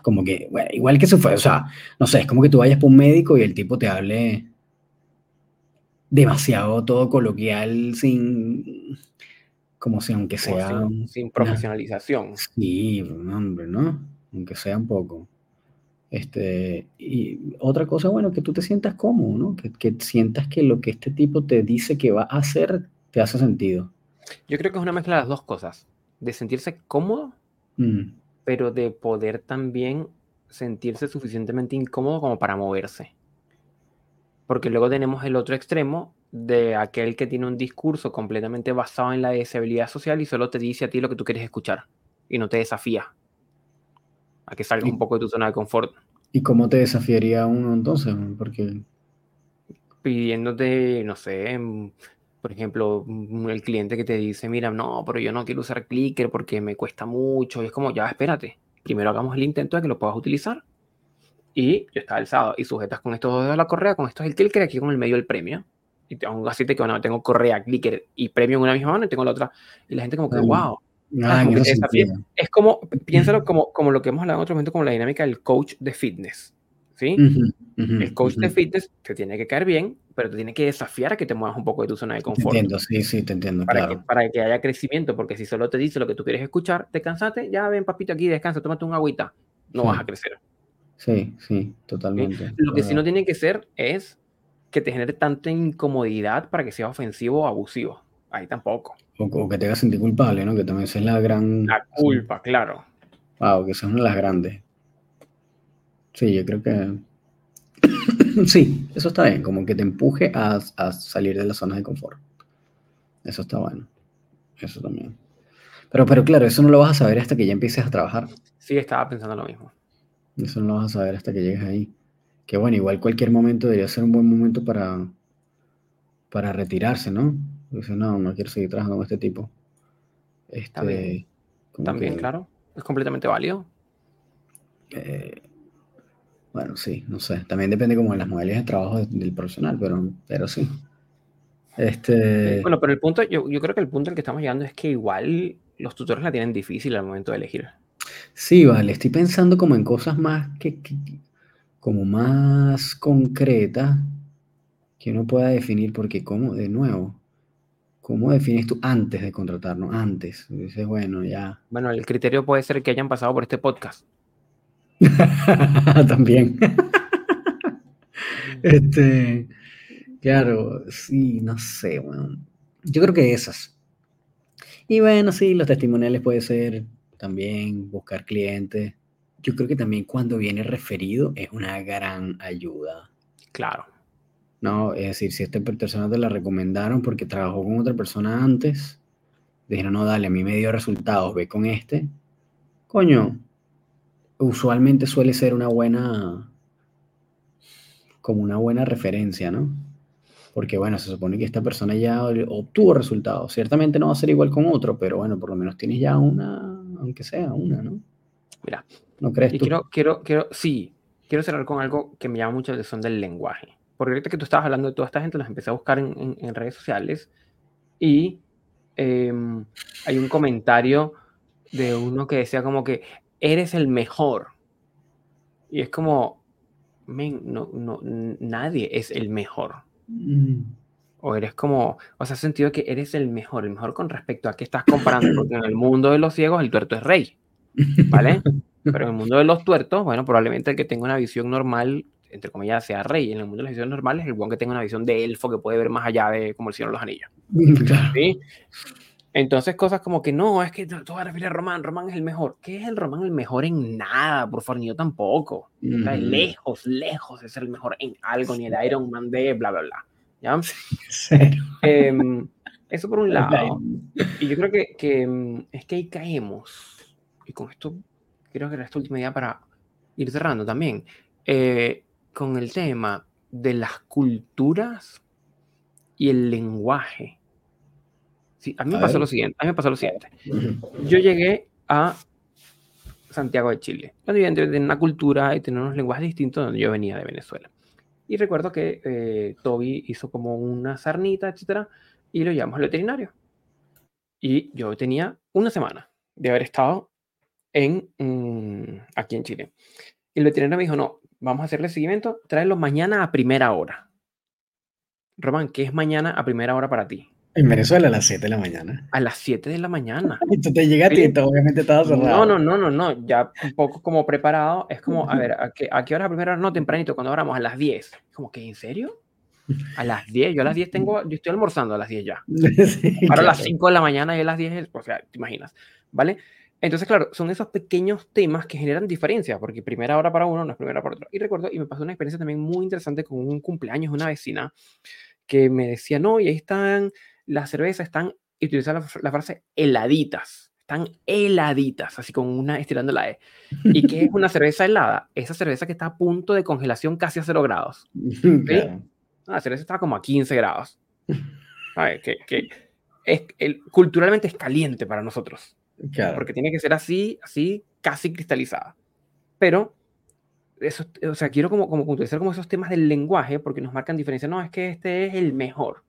A: Como que, bueno, igual que se fue, o sea, no sé, es como que tú vayas por un médico y el tipo te hable demasiado todo coloquial, sin como si aunque sea...
B: Sin, profesionalización.
A: Sí, hombre, ¿no? Aunque sea un poco. Este, y otra cosa, bueno, que tú te sientas cómodo, ¿no? Que, que, sientas que lo que este tipo te dice que va a hacer te hace sentido.
B: Yo creo que es una mezcla de las dos cosas, de sentirse cómodo, mm. pero de poder también sentirse suficientemente incómodo como para moverse. Porque luego tenemos el otro extremo de aquel que tiene un discurso completamente basado en la deseabilidad social y solo te dice a ti lo que tú quieres escuchar y no te desafía a que salga un poco de tu zona de confort.
A: ¿Y cómo te desafiaría uno entonces? Porque
B: pidiéndote, no sé, por ejemplo, el cliente que te dice, mira, no, pero yo no quiero usar Clicker porque me cuesta mucho. Y es como, ya, espérate, primero hagamos el intento de que lo puedas utilizar. Y yo estaba alzado y sujetas con estos dos de la correa, con esto es el Clicker, aquí con el medio del premio. Y tengo así que, bueno, tengo correa, Clicker y premio en una misma mano y tengo la otra. Y la gente como que, wow. Ah, es como, piénsalo como, como lo que hemos hablado en otro momento, como la dinámica del coach de fitness. ¿sí? el coach de fitness te tiene que caer bien, pero te tiene que desafiar a que te muevas un poco de tu zona de confort.
A: Te entiendo, sí, sí, te entiendo,
B: para
A: claro.
B: Que, para que haya crecimiento, porque si solo te dice lo que tú quieres escuchar, te cansaste, ya ven papito aquí, descansa, tómate un agüita, no vas a crecer.
A: Sí, sí, totalmente.
B: Lo que sí no tiene que ser es que te genere tanta incomodidad para que sea ofensivo o abusivo. Ahí tampoco.
A: O, que te hagas sentir culpable, ¿no? Que también es la gran...
B: La culpa, claro.
A: Wow, que son las grandes. Sí, yo creo que sí, eso está bien, como que te empuje a, salir de la zona de confort. Eso está bueno. Eso también. Pero, pero claro, eso no lo vas a saber hasta que ya empieces a trabajar.
B: Sí, estaba pensando lo mismo.
A: Eso no lo vas a saber hasta que llegues ahí. Que bueno, igual cualquier momento debería ser un buen momento para, para retirarse, ¿no? Dice, no, no quiero seguir trabajando con este tipo.
B: Este, También, claro. Es completamente válido.
A: Eh, bueno, sí, no sé. También depende como de las modalidades de trabajo del profesional, pero, pero sí. Este...
B: Bueno, pero el punto, yo, yo creo que el punto al que estamos llegando es que igual los tutores la tienen difícil al momento de elegir.
A: Sí, vale. Estoy pensando como en cosas más que, como más concretas que uno pueda definir, porque como, de nuevo, ¿cómo defines tú antes de contratarnos? Antes. Dices, bueno, ya.
B: Bueno, el criterio puede ser que hayan pasado por este podcast.
A: También. este, claro, sí, no sé, bueno. Yo creo que esas. Y bueno, sí, los testimoniales puede ser también buscar clientes. Yo creo que también cuando viene referido es una gran ayuda.
B: Claro.
A: No, es decir, si esta persona te la recomendaron porque trabajó con otra persona antes, dijeron, no, dale, a mí me dio resultados, ve con este. Coño, usualmente suele ser una buena, como una buena referencia, ¿no? Porque bueno, se supone que esta persona ya obtuvo resultados. Ciertamente no va a ser igual con otro, pero bueno, por lo menos tienes ya una, aunque sea una, ¿no?
B: Mira, ¿no crees y Quiero, quiero, quiero, sí, quiero cerrar con algo que me llama mucho la atención del lenguaje. Porque ahorita que tú estabas hablando de toda esta gente, los empecé a buscar en, en, redes sociales y em, hay un comentario de uno que decía como que eres el mejor. Y es como, no, no, nadie es el mejor. Mm. O eres como, o sea, sentido que eres el mejor, el mejor con respecto a qué estás comparando, porque en el mundo de los ciegos el tuerto es rey, ¿vale? Pero en el mundo de los tuertos, bueno, probablemente el que tenga una visión normal, entre comillas, sea rey. En el mundo de las visiones normales, el buen que tenga una visión de elfo que puede ver más allá de como el Señor de los Anillos. ¿Sí? Entonces, cosas como que no, es que tú vas a referir a Román, Román es el mejor. ¿Qué es el Román el mejor en nada? Por favor, ni yo tampoco. lejos, lejos de ser el mejor en algo, ni el Iron Man de bla, bla, bla. ¿Ya? Em, eso por un lado. Y yo creo que, que, em, es que ahí caemos. Y con esto, creo que era esta última idea para ir cerrando también. Eh, con el tema de las culturas y el lenguaje a mí me pasó lo siguiente. A mí me pasó lo siguiente. Yo llegué a Santiago de Chile, donde evidentemente una cultura y tener unos lenguajes distintos donde yo venía de Venezuela. Y recuerdo que eh, Toby hizo como una sarnita, etcétera, y lo llevamos al veterinario. Y yo tenía una semana de haber estado en, mm, aquí en Chile. Y el veterinario me dijo, no, vamos a hacerle seguimiento, tráelo mañana a primera hora. Román, ¿qué es mañana a primera hora para ti?
A: En Venezuela a las 7 de la mañana.
B: A las 7 de la mañana.
A: Tú te llegaste y obviamente estaba cerrado.
B: No, no, no, no, no. Ya un poco como preparado. Es como, a ver, ¿a qué, a qué hora primero? No, tempranito, cuando oramos, a las 10. Como que, ¿en serio? A las 10, yo a las 10 tengo, yo estoy almorzando a las 10 ya. Para las 5 de la mañana y a las 10, o sea, te imaginas, ¿vale? Entonces, claro, son esos pequeños temas que generan diferencia, porque primera hora para uno no es primera para otro. Y recuerdo, y me pasó una experiencia también muy interesante con un cumpleaños de una vecina que me decía, no, y ahí están, las cervezas están, y utilizaba la, frase heladitas, están heladitas, así con una estirando la E. ¿Y qué es una cerveza helada? Esa cerveza que está a punto de congelación casi a cero grados. La cerveza está como a 15 grados. Que, que es, el, culturalmente es caliente para nosotros. Porque tiene que ser así, así, casi cristalizada. Pero, eso, o sea, quiero como, como utilizar como esos temas del lenguaje porque nos marcan diferencia. No, es que este es el mejor.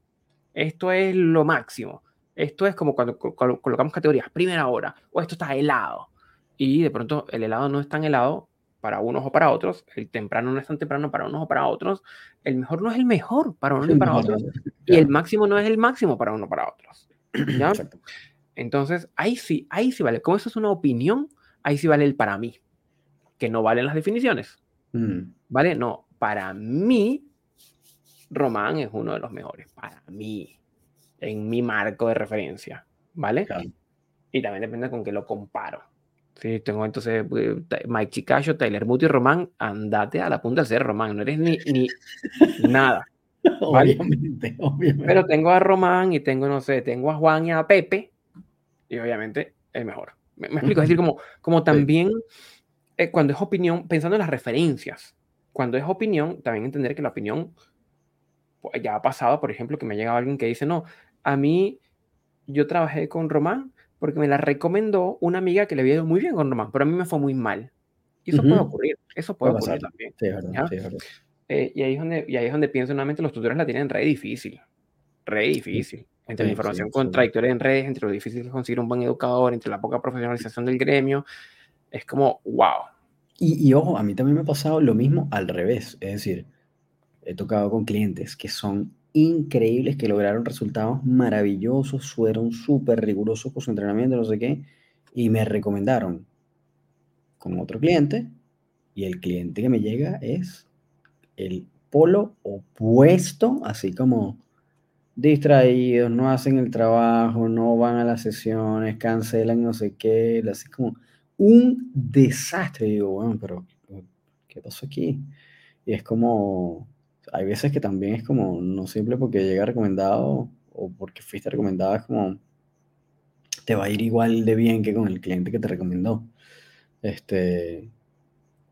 B: Esto es lo máximo. Esto es como cuando colocamos categorías, primera hora, o esto está helado. Y de pronto el helado no es tan helado para unos o para otros, el temprano no es tan temprano para unos o para otros, el mejor no es el mejor para unos y para otros, y el máximo no es el máximo para unos o para otros. ¿ya? Entonces, ahí sí, ahí sí vale. Como eso es una opinión, ahí sí vale el para mí, que no valen las definiciones. Mm. ¿Vale? No, para mí, Román es uno de los mejores. Para mí, en mi marco de referencia. ¿Vale? Y también depende con qué lo comparo. Si tengo entonces eh, Mike Chicacho, Tyler Muti y Román, andate a la punta de ser Román, no eres ni, ni nada. Obviamente, obviamente. Pero tengo a Román y tengo, no sé, tengo a Juan y a Pepe, y obviamente el mejor. Me, explico, es decir, como, como también eh, cuando es opinión, pensando en las referencias, cuando es opinión, también entender que la opinión pues, ya ha pasado, por ejemplo, que me ha llegado alguien que dice, no, a mí yo trabajé con Román porque me la recomendó una amiga que le había ido muy bien con Román, pero a mí me fue muy mal. Y eso puede ocurrir, eso puede, ocurrir también. Eh, y, ahí es donde, y ahí es donde pienso nuevamente, los tutores la tienen re difícil, re difícil entre la información contradictoria en redes, entre lo difícil de conseguir un buen educador, entre la poca profesionalización del gremio, es como, wow.
A: Y, ojo, a mí también me ha pasado lo mismo al revés, es decir, he tocado con clientes que son increíbles, que lograron resultados maravillosos, fueron súper rigurosos con su entrenamiento, no sé qué, y me recomendaron con otro cliente, y el cliente que me llega es el polo opuesto, así como distraídos, no hacen el trabajo, no van a las sesiones, cancelan no sé qué, así como un desastre. Y digo, bueno, pero ¿qué pasó aquí? Y es como, hay veces que también es como, no simple porque llega recomendado o porque fuiste recomendado, es como, te va a ir igual de bien que con el cliente que te recomendó. Este,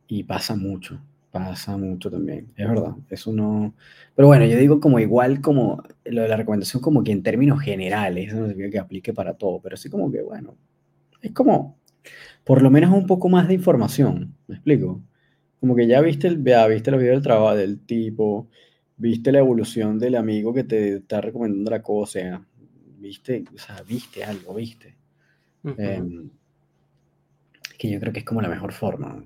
A: y pasa mucho. Pasa mucho también, es verdad, eso no... Pero bueno, yo digo como igual como lo de la recomendación como que en términos generales, eso no significa que aplique para todo, pero sí como que bueno, es como por lo menos un poco más de información, ¿me explico? Como que ya viste el, vea, viste los videos del trabajo del tipo, viste la evolución del amigo que te está recomendando la cosa, viste, o sea, viste algo, viste. Em, que yo creo que es como la mejor forma.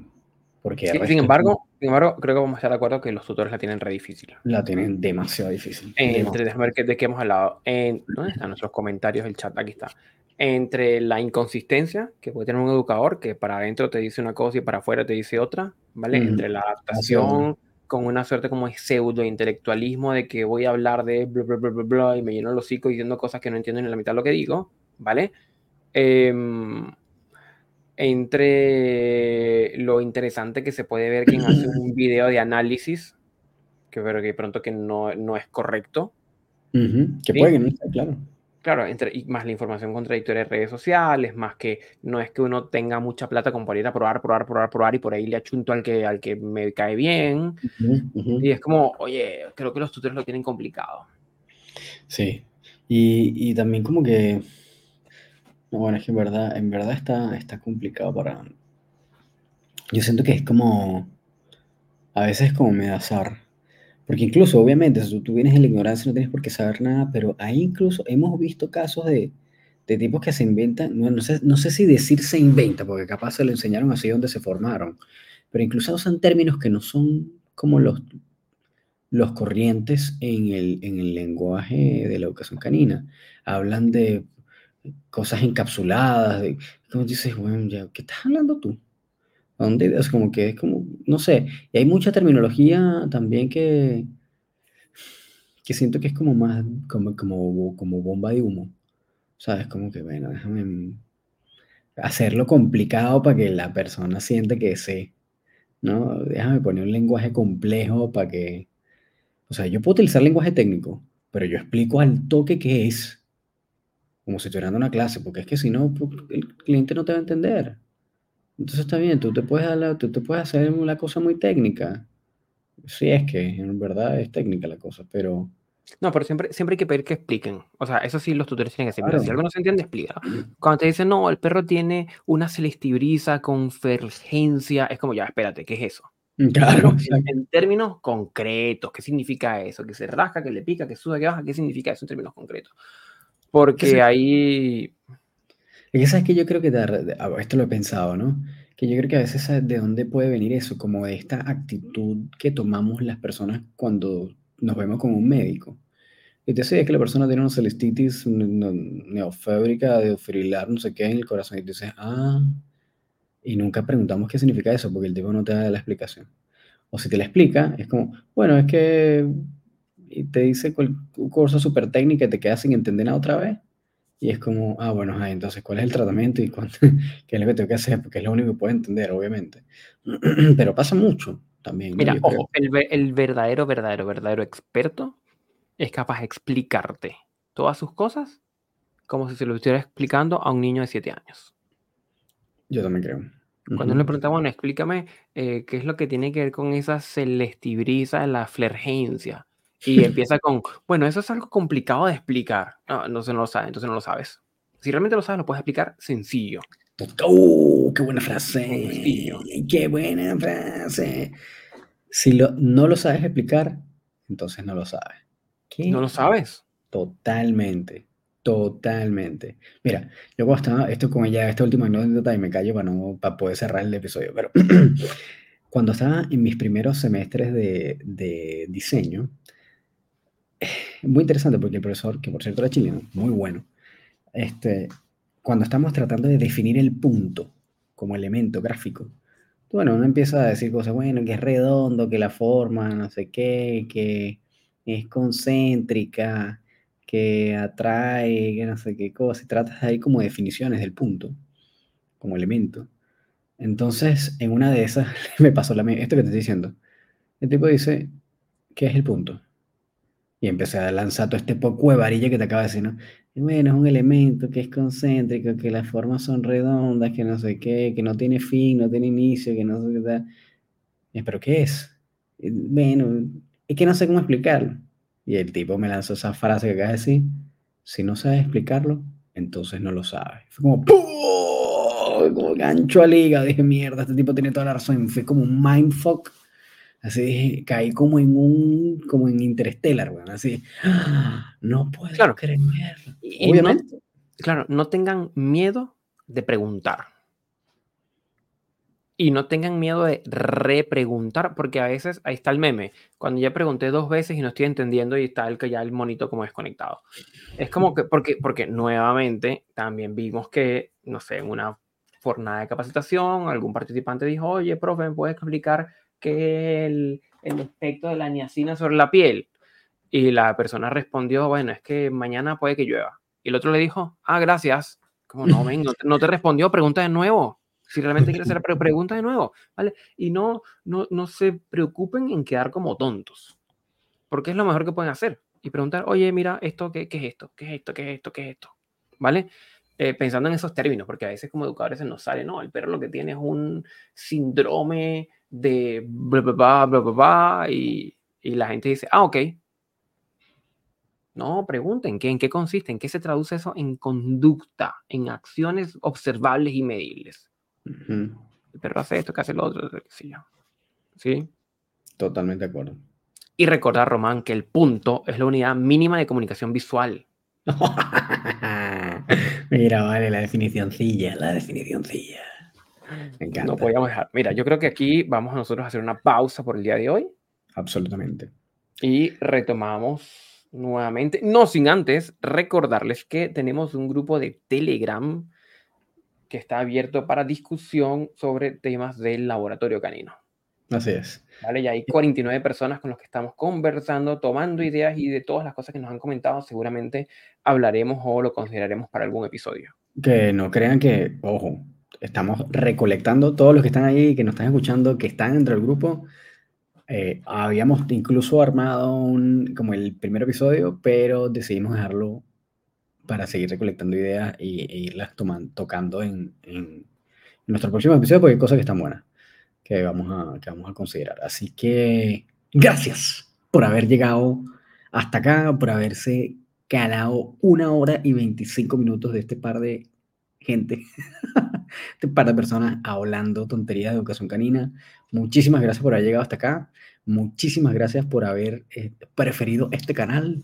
A: Porque
B: sin, embargo, sin embargo, creo que vamos a estar de acuerdo que los tutores la tienen re difícil.
A: La tienen demasiado difícil.
B: Entre, déjame ver de qué hemos hablado. En, ¿Dónde están nuestros comentarios? El chat, aquí está. Entre la inconsistencia que puede tener un educador, que para adentro te dice una cosa y para afuera te dice otra, ¿vale? Entre la adaptación con una suerte como pseudo intelectualismo de que voy a hablar de bla, bla, bla, bla, bla y me lleno el hocico diciendo cosas que no entiendo ni la mitad de lo que digo, ¿vale? Eh, entre lo interesante que se puede ver quien hace un video de análisis, que veo que pronto que no, no es correcto.
A: Que puede que no claro.
B: Claro, entre, y más la información contradictoria de redes sociales, más que no es que uno tenga mucha plata como para ir a probar, probar, probar, probar y por ahí le achunto al que, al que me cae bien. Y es como, oye, creo que los tutores lo tienen complicado.
A: Sí, y, y también como que bueno, es que en verdad, en verdad está, está complicado para... Yo siento que es como... A veces como me da azar. Porque incluso, obviamente, si tú vienes en la ignorancia no tienes por qué saber nada, pero ahí incluso hemos visto casos de, de tipos que se inventan, no, no, sé, no sé si decir se inventa, porque capaz se lo enseñaron así donde se formaron, pero incluso usan términos que no son como los, los corrientes en el, en el lenguaje de la educación canina. Hablan de cosas encapsuladas, de, como dices, bueno, ya, ¿qué estás hablando tú? dónde? Es como que es como, no sé, y hay mucha terminología también que, que siento que es como más, como, como, bomba de humo. ¿Sabes? Como que, bueno, déjame hacerlo complicado para que la persona sienta que sé, ¿no? Déjame poner un lenguaje complejo para que, o sea, yo puedo utilizar lenguaje técnico, pero yo explico al toque qué es, como si estuviera dando una clase, porque es que si no, el cliente no te va a entender. Entonces está bien, tú te puedes, tú te puedes hacer una cosa muy técnica. Sí, es que en verdad es técnica la cosa, pero
B: no, pero siempre, siempre hay que pedir que expliquen. O sea, eso sí los tutores tienen que decir. Si algo no se entiende, explica. Cuando te dicen, no, el perro tiene una celestibrisa con fergencia, es como, ya, espérate, ¿qué es eso?
A: Claro.
B: En, términos concretos, ¿qué significa eso? Que se rasca, que le pica, que suda, que baja, ¿qué significa eso en términos concretos? Porque ahí...
A: Es que sabes que yo creo que, esto lo he pensado, ¿no? Que yo creo que a veces de dónde puede venir eso, como de esta actitud que tomamos las personas cuando nos vemos con un médico. Y te dice que la persona tiene una celestitis neofébrica de ofrilar, no sé qué, en el corazón. Y te dices, ah, y nunca preguntamos qué significa eso, porque el tipo no te da la explicación. O si te la explica, es como, bueno, es que y te dice un curso súper técnica y te quedas sin entender nada otra vez. Y es como, ah, bueno, entonces, ¿cuál es el tratamiento y qué es lo que tengo que hacer? Porque es lo único que puedo entender, obviamente. Pero pasa mucho también.
B: Mira, ojo, el, el, verdadero, verdadero, verdadero experto es capaz de explicarte todas sus cosas como si se lo estuviera explicando a un niño de 7 años.
A: Yo también creo.
B: Cuando le preguntamos, bueno, explícame eh, qué es lo que tiene que ver con esa celestibrisa de la flergencia. Y empieza con, bueno, eso es algo complicado de explicar. No, no, no lo sabe, entonces no lo sabes. Si realmente lo sabes, lo puedes explicar sencillo.
A: ¡Oh, qué buena frase! ¡Qué buena frase! Si lo, no lo sabes explicar, entonces no lo sabes.
B: ¿No lo sabes?
A: Totalmente, totalmente. Mira, yo cuando estaba, esto con ella, esta última anécdota y me callo para, no, para poder cerrar el episodio, pero cuando estaba en mis primeros semestres de, de diseño, muy interesante porque el profesor, que por cierto era chileno, muy bueno, este, cuando estamos tratando de definir el punto como elemento gráfico, bueno, uno empieza a decir cosas, bueno, que es redondo, que la forma, no sé qué, que es concéntrica, que atrae, que no sé qué cosa, y tratas ahí como definiciones del punto, como elemento. Entonces, en una de esas me pasó la, esto que te estoy diciendo. El tipo dice, ¿qué es el punto? Y empecé a lanzar todo este poco de varilla que te acaba de decir, ¿no? bueno, es un elemento que es concéntrico, que las formas son redondas, que no sé qué, que no tiene fin, no tiene inicio, que no sé qué tal. ¿Pero qué es? Bueno, es que no sé cómo explicarlo. Y el tipo me lanzó esa frase que acaba de decir, si no sabes explicarlo, entonces no lo sabes. Fue como, ¡pum! como gancho a liga, dije, mierda, este tipo tiene toda la razón. Fue como un mindfuck Así caí como en un, como en Interstellar, bueno, así. No puedo
B: claro.
A: creer.
B: Obviamente. claro, no tengan miedo de preguntar. Y no tengan miedo de repreguntar, porque a veces ahí está el meme. Cuando ya pregunté dos veces y no estoy entendiendo y está el que ya el monito como desconectado. Es como que, porque, porque nuevamente también vimos que, no sé, en una jornada de capacitación, algún participante dijo, oye, profe, ¿me puedes explicar que el, el efecto de la niacina sobre la piel. Y la persona respondió, bueno, es que mañana puede que llueva. Y el otro le dijo, ah, gracias. Como no, ven, no, te, respondió, pregunta de nuevo. Si realmente quieres hacer, pregunta de nuevo, ¿vale? Y no, no, no se preocupen en quedar como tontos, porque es lo mejor que pueden hacer. Y preguntar, oye, mira, esto, ¿qué, qué es esto? ¿Qué es esto? ¿Qué es esto? ¿Qué es esto? ¿Vale? Eh, pensando en esos términos, porque a veces como educadores se nos sale, no, el perro lo que tiene es un síndrome de bla, bla, bla, bla, y, y, la gente dice, ah, ok. No, pregunten, ¿qué, ¿en qué consiste? ¿En qué se traduce eso en conducta, en acciones observables y medibles? El perro hace esto, que hace lo otro, qué sé yo. ¿Sí?
A: Totalmente de acuerdo.
B: Y recordar, Román, que el punto es la unidad mínima de comunicación visual.
A: Mira, vale, la definicióncilla, la definicióncilla.
B: Me encanta. No podíamos dejar. Mira, yo creo que aquí vamos a nosotros a hacer una pausa por el día de hoy.
A: Absolutamente.
B: Y retomamos nuevamente, no sin antes recordarles que tenemos un grupo de Telegram que está abierto para discusión sobre temas del laboratorio canino.
A: Así es.
B: ¿Vale? Ya hay 49 personas con las que estamos conversando, tomando ideas y de todas las cosas que nos han comentado, seguramente hablaremos o lo consideraremos para algún episodio.
A: Que no crean que, ojo, estamos recolectando todos los que están ahí, que nos están escuchando, que están dentro del grupo. Eh, habíamos incluso armado un, como el primer episodio, pero decidimos dejarlo para seguir recolectando ideas y, e irlas tomando, tocando en, en, nuestro próximo episodio, porque hay cosas que están buenas que vamos a, que vamos a considerar. Así que gracias por haber llegado hasta acá, por haberse calado una hora y 25 minutos de este par de gente, este par de personas hablando tonterías de educación canina. Muchísimas gracias por haber llegado hasta acá. Muchísimas gracias por haber eh, preferido este canal.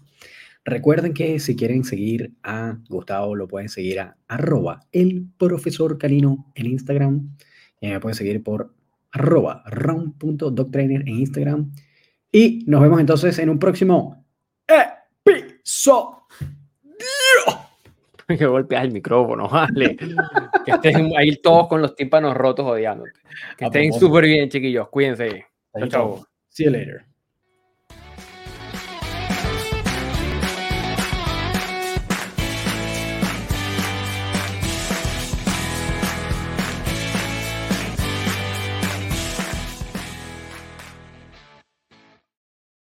A: Recuerden que si quieren seguir a Gustavo, lo pueden seguir a arroba el profesor canino en Instagram. Y me pueden seguir por arroba round.doctrainer en Instagram. Y nos vemos entonces en un próximo episodio.
B: que golpeas el micrófono, vale. que estén ahí todos con los tímpanos rotos odiándote. Que estén súper bien, chiquillos. Cuídense. Chao, chao.
A: See you later.